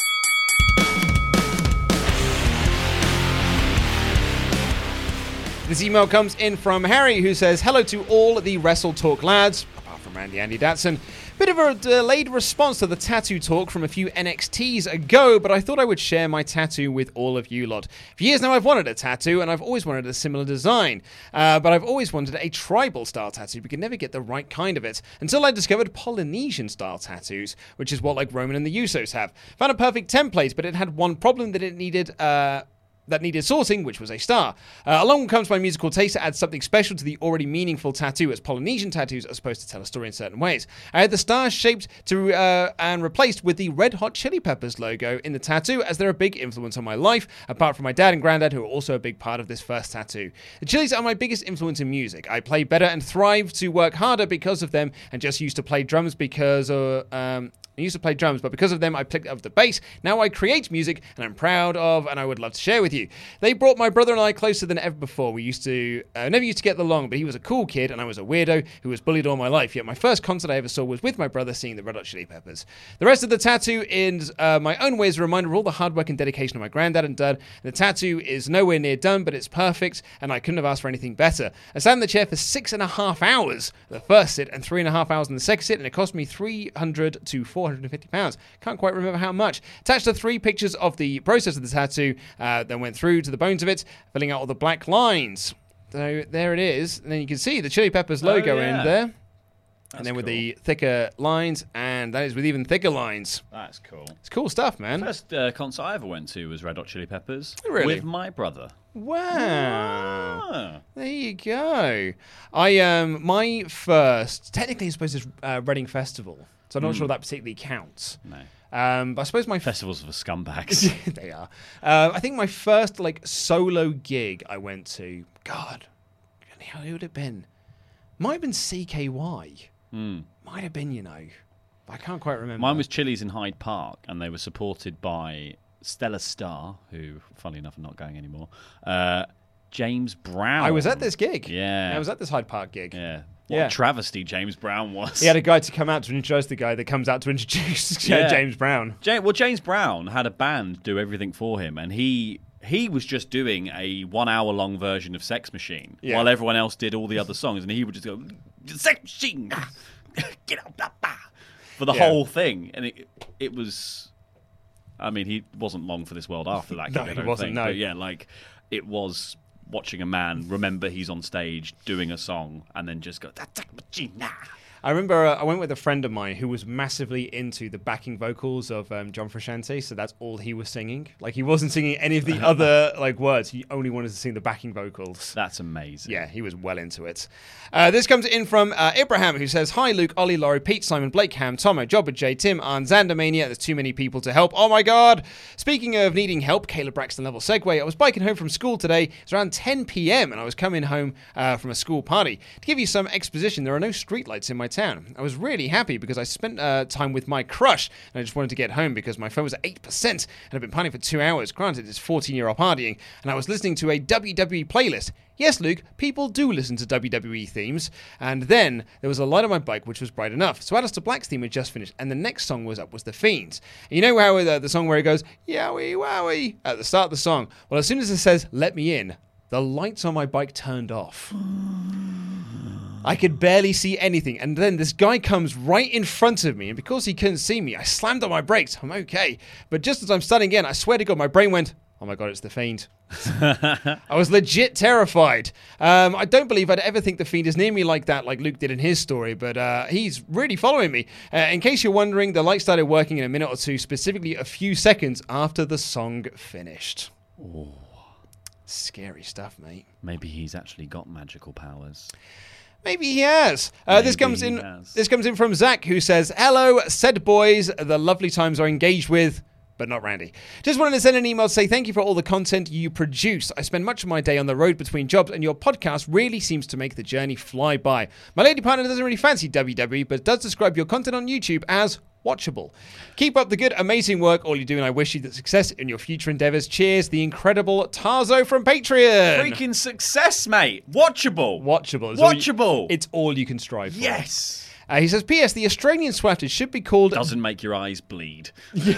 This email comes in from Harry, who says, Hello to all the Wrestle Talk lads, apart from Randy Andy Datson. Bit of a delayed response to the tattoo talk from a few NXTs ago, but I thought I would share my tattoo with all of you lot. For years now, I've wanted a tattoo, and I've always wanted a similar design. Uh, but I've always wanted a tribal style tattoo, but could never get the right kind of it until I discovered Polynesian style tattoos, which is what like Roman and the Usos have. Found a perfect template, but it had one problem that it needed. Uh, that needed sorting, which was a star. Uh, along comes my musical taste to add something special to the already meaningful tattoo, as Polynesian tattoos are supposed to tell a story in certain ways. I had the star shaped to uh, and replaced with the Red Hot Chili Peppers logo in the tattoo, as they're a big influence on my life, apart from my dad and granddad, who are also a big part of this first tattoo. The Chilis are my biggest influence in music. I play better and thrive to work harder because of them, and just used to play drums because of. Um, I used to play drums, but because of them, I picked up the bass. Now I create music, and I'm proud of, and I would love to share with you. They brought my brother and I closer than ever before. We used to uh, never used to get along, but he was a cool kid, and I was a weirdo who was bullied all my life. Yet my first concert I ever saw was with my brother seeing the Red Hot Chili Peppers. The rest of the tattoo is uh, my own way as a reminder of all the hard work and dedication of my granddad and dad. The tattoo is nowhere near done, but it's perfect, and I couldn't have asked for anything better. I sat in the chair for six and a half hours the first sit, and three and a half hours in the second sit, and it cost me three hundred to four hundred and fifty pounds. Can't quite remember how much. Attached to three pictures of the process of the tattoo, uh, then went through to the bones of it, filling out all the black lines. So there it is, and then you can see the Chili Peppers Oh, logo yeah. in there. and then with the thicker lines, and that is with even thicker lines. That's cool. It's cool stuff, man. First uh, concert I ever went to was Red Hot Chili Peppers Really? with my brother. Wow. There you go. I um my first technically I suppose is uh, Reading Festival. So I'm not Hmm. sure that particularly counts. No. Um, but I suppose my festivals for scumbags. they are. Uh, I think my first like solo gig I went to. God, how who would it been? Might have been CKY. Hmm. Might have been, you know. I can't quite remember. Mine was Chili's in Hyde Park, and they were supported by Stella Star, who, funnily enough, are not going anymore. Uh, James Brown. I was at this gig. Yeah. I was at this Hyde Park gig. Yeah. What Yeah. a travesty James Brown was. He had a guy to come out to introduce the guy that comes out to introduce Yeah. James Brown. Ja- well, James Brown had a band do everything for him, and he he was just doing a one hour long version of Sex Machine, Yeah. while everyone else did all the other songs, and he would just go Sex Machine, get out, blah, blah," for the whole thing, and it it was. I mean, he wasn't long for this world after that. No, he wasn't, think, no. but yeah, like it was watching a man remember he's on stage doing a song and then just go "That's Machine. Nah." I remember uh, I went with a friend of mine who was massively into the backing vocals of um, John Frusciante, so that's all he was singing. Like he wasn't singing any of the other like words. He only wanted to sing the backing vocals. That's amazing. Yeah, he was well into it. Uh, this comes in from uh, Abraham, who says, "Hi, Luke, Ollie, Laurie, Pete, Simon, Blake, Ham, Tomo, Jobber, J, Tim, Arn, Zandermania. There's too many people to help. Oh my God! Speaking of needing help, Caleb Braxton level segue. I was biking home from school today. It's around 10 p.m. and I was coming home uh, from a school party. To give you some exposition, there are no streetlights in my town. I was really happy because I spent uh, time with my crush and I just wanted to get home because my phone was at 8% and I've been partying for two hours. Granted, it's 14 year old partying, and I was listening to a WWE playlist. Yes, Luke, people do listen to WWE themes. And then there was a light on my bike which was bright enough. So Aleister Black's theme had just finished, and the next song was up was The Fiends. And you know how uh, the song where it goes, Yowie Wowie, at the start of the song? Well, as soon as it says, Let me in, the lights on my bike turned off. I could barely see anything. And then this guy comes right in front of me. And because he couldn't see me, I slammed on my brakes. I'm okay. But just as I'm starting again, I swear to God, my brain went, oh my God, it's the Fiend. I was legit terrified. Um, I don't believe I'd ever think the Fiend is near me like that, like Luke did in his story, but uh, he's really following me. Uh, in case you're wondering, the light started working in a minute or two, specifically a few seconds after the song finished. Scary stuff, mate. Maybe he's actually got magical powers. Maybe he has. Uh, this comes in. has. This comes in from Zach, who says, "Hello, said boys. The lovely times are engaged with." But not Randy. Just wanted to send an email to say thank you for all the content you produce. I spend much of my day on the road between jobs, and your podcast really seems to make the journey fly by. My lady partner doesn't really fancy WWE, but does describe your content on YouTube as watchable. Keep up the good, amazing work, all you do, and I wish you the success in your future endeavors. Cheers, the incredible Tarzo from Patreon. Freaking success, mate. Watchable. Watchable. It's all you- Watchable. it's all you can strive for. Yes. Uh, he says, P.S. The Australian Swatted should be called. Doesn't make your eyes bleed.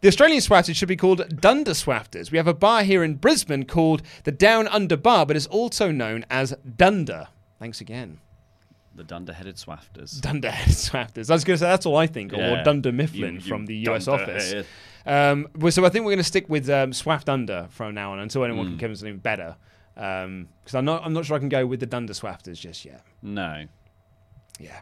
The Australian Swatters should be called Dunder Swafters. We have a bar here in Brisbane called the Down Under Bar, but is also known as Dunder. Thanks again. The dunder-headed swafters. Dunder Swafters. I was going to say that's all I think, or Dunder Mifflin You- you from the US office. Um, so I think we're going to stick with um, Swaft Under from now on until anyone Mm. can come up with something better. Because I'm not, I'm not sure I can go with the Dunder Swafters just yet. No. Yeah.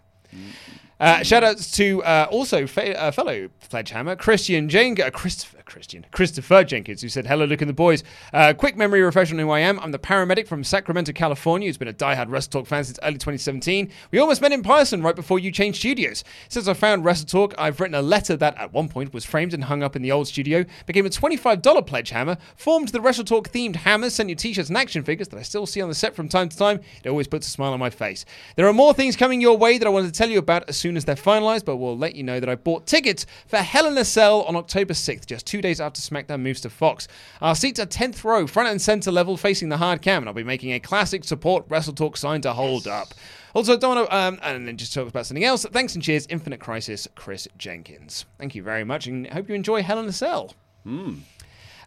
Uh, shout outs to uh, also fa- uh, fellow Sledgehammer, Christian Jen- uh, Christopher, Christian, Christopher Jenkins, who said, Hello, Luke and the boys. Uh, quick memory refresh on who I am. I'm the paramedic from Sacramento, California, who's been a diehard Wrestle Talk fan since early 2017. We almost met in person right before you changed studios. Since I found Wrestle Talk, I've written a letter that at one point was framed and hung up in the old studio, became a $25 pledge hammer, formed the Wrestle Talk themed hammer, sent you t shirts and action figures that I still see on the set from time to time. It always puts a smile on my face. There are more things coming your way that I wanted to tell you about as soon as they're finalized, but we'll let you know that I bought tickets for Hell in a Cell on October 6th, just two days after SmackDown moves to Fox. Our seats are 10th row, front and center level, facing the hard cam, and I'll be making a classic support Wrestle Talk sign to hold up. Also, don't want to, um, and then just talk about something else. Thanks and cheers, Infinite Crisis, Chris Jenkins. Thank you very much, and hope you enjoy Hell in a Cell. Hmm.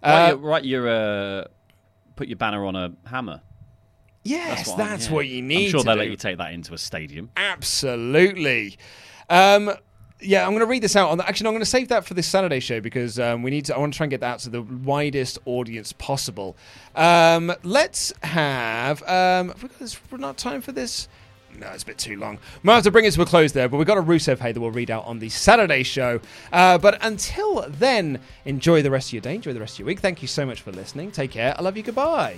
Uh, right, uh, put your banner on a hammer. Yes, what that's, yeah. what you need. I'm sure they'll do. let you take that into a stadium. Absolutely. Um, yeah, I'm going to read this out. On the, actually, no, I'm going to save that for this Saturday show because um, we need to. I want to try and get that out to the widest audience possible. Um, let's have. Um, have we got this, we're not time for this. No, it's a bit too long. Might have to bring it to a close there, but we've got a Rusev Hey that we'll read out on the Saturday show. Uh, but until then, enjoy the rest of your day, enjoy the rest of your week. Thank you so much for listening. Take care. I love you. Goodbye.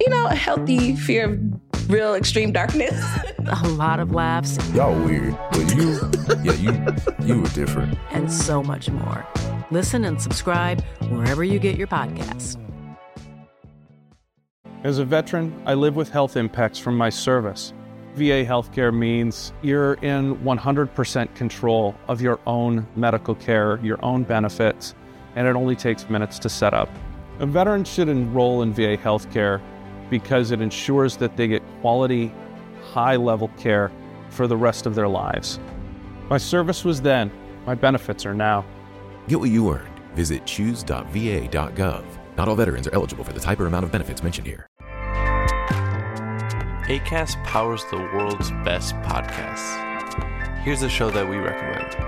you know, a healthy fear of real extreme darkness. a lot of laughs, Y'all weird, but you, yeah, you, you were different. and so much more. Listen and subscribe wherever you get your podcasts. As a veteran, I live with health impacts from my service. VA healthcare means you're in 100% control of your own medical care, your own benefits, and it only takes minutes to set up. A veteran should enroll in VA healthcare because it ensures that they get quality, high level care for the rest of their lives. My service was then, my benefits are now. Get what you earned. Visit choose.va.gov. Not all veterans are eligible for the type or amount of benefits mentioned here. ACAST powers the world's best podcasts. Here's a show that we recommend.